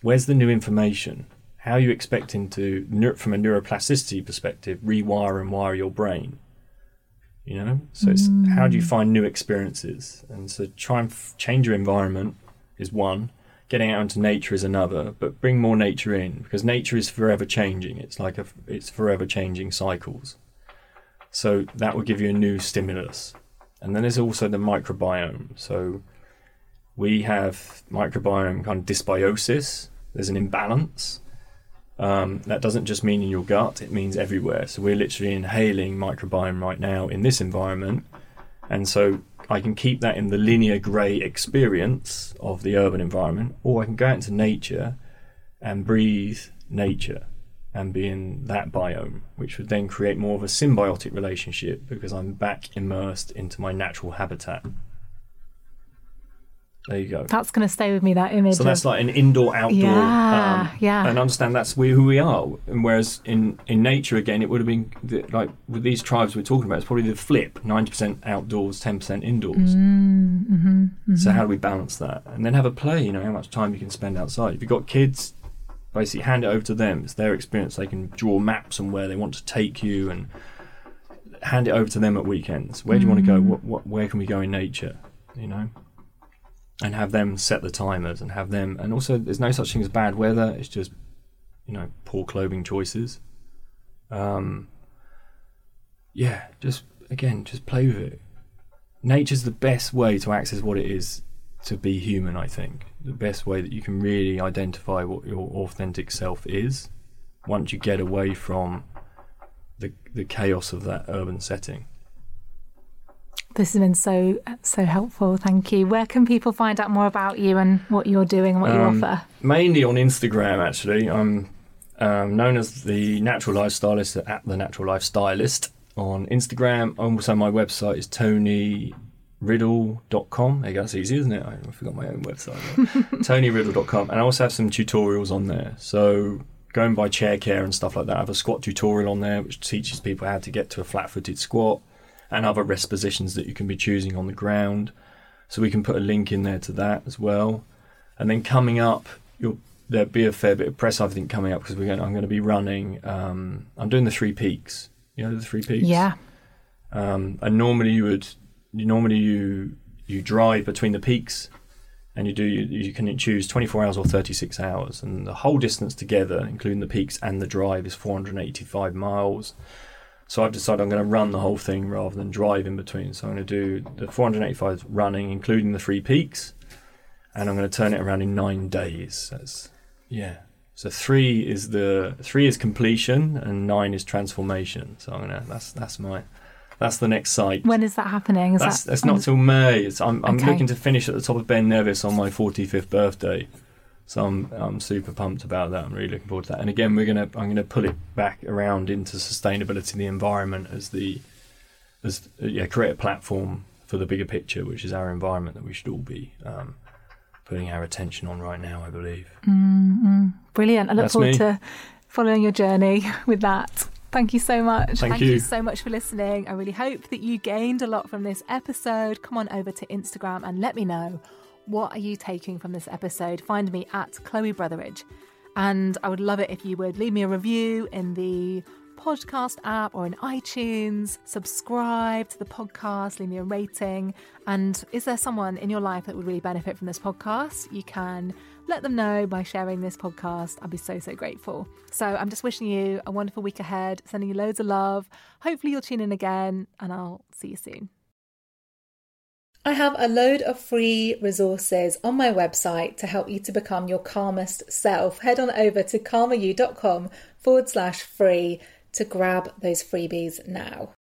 where's the new information? How are you expecting to, from a neuroplasticity perspective, rewire and wire your brain? You know, so it's mm. how do you find new experiences? And so try and f- change your environment is one. Getting out into nature is another, but bring more nature in because nature is forever changing. It's like a, it's forever changing cycles. So that will give you a new stimulus. And then there's also the microbiome. So we have microbiome kind of dysbiosis. There's an imbalance. Um, that doesn't just mean in your gut, it means everywhere. So we're literally inhaling microbiome right now in this environment. And so I can keep that in the linear grey experience of the urban environment, or I can go out into nature and breathe nature and be in that biome, which would then create more of a symbiotic relationship because I'm back immersed into my natural habitat. There you go. That's going to stay with me, that image. So that's of- like an indoor outdoor. Yeah, um, yeah. And understand that's we, who we are. And whereas in, in nature, again, it would have been the, like with these tribes we're talking about, it's probably the flip 90% outdoors, 10% indoors. Mm-hmm, So how do we balance that? And then have a play, you know, how much time you can spend outside. If you've got kids, basically hand it over to them. It's their experience. They can draw maps on where they want to take you and hand it over to them at weekends. Where do you want to go? What, what, where can we go in nature? You know? And have them set the timers and have them and also there's no such thing as bad weather it's just you know poor clothing choices. Um yeah just again just play with it. Nature's the best way to access what it is to be human i think. The best way that you can really identify what your authentic self is once you get away from the the chaos of that urban setting This has been so so helpful. Thank you. Where can people find out more about you and what you're doing and what you Um, offer? mainly on Instagram. Actually, I'm um, known as the Natural Lifestylist at the Natural Lifestylist on Instagram. Also, my website is tonyriddle.com. There you go, that's easy, isn't it? I forgot my own website. tonyriddle.com, and I also have some tutorials on there. So going by chair care and stuff like that. I have a squat tutorial on there which teaches people how to get to a flat-footed squat and other rest positions that you can be choosing on the ground. So we can put a link in there to that as well. And then coming up, you'll, there'll be a fair bit of press, I think, coming up because we're going. I'm going to be running. Um, I'm doing the three peaks. You know the three peaks. Yeah. Um, and normally you would, normally you you drive between the peaks, and you do you, you can choose 24 hours or 36 hours, and the whole distance together, including the peaks and the drive, is 485 miles. So I've decided I'm going to run the whole thing rather than drive in between. So I'm going to do the 485 running, including the three peaks, and I'm going to turn it around in nine days. That's yeah. So three is the three is completion, and nine is transformation. So I'm gonna that's that's my that's the next site. When is that happening? Is That's, that that's not till May. It's, I'm, I'm Okay. looking to finish at the top of Ben Nevis on my 45th birthday, so I'm I'm super pumped about that. I'm really looking forward to that. And again, we're gonna I'm gonna pull it back around into sustainability, the environment as the as yeah create a platform for the bigger picture, which is our environment that we should all be um, putting our attention on right now. I believe. Brilliant. I look That's forward me. to following your journey with that. Thank you so much. Thank you. you. so much for listening. I really hope that you gained a lot from this episode. Come on over to Instagram and let me know what are you taking from this episode. Find me at Chloe Brotheridge. And I would love it if you would leave me a review in the podcast app or in iTunes, subscribe to the podcast, leave me a rating. And is there someone in your life that would really benefit from this podcast? You can let them know by sharing this podcast. I'd be so, so grateful. So I'm just wishing you a wonderful week ahead, sending you loads of love. Hopefully, you'll tune in again, and I'll see you soon. I have a load of free resources on my website to help you to become your calmest self. Head on over to calmeryou.com forward slash free to grab those freebies now.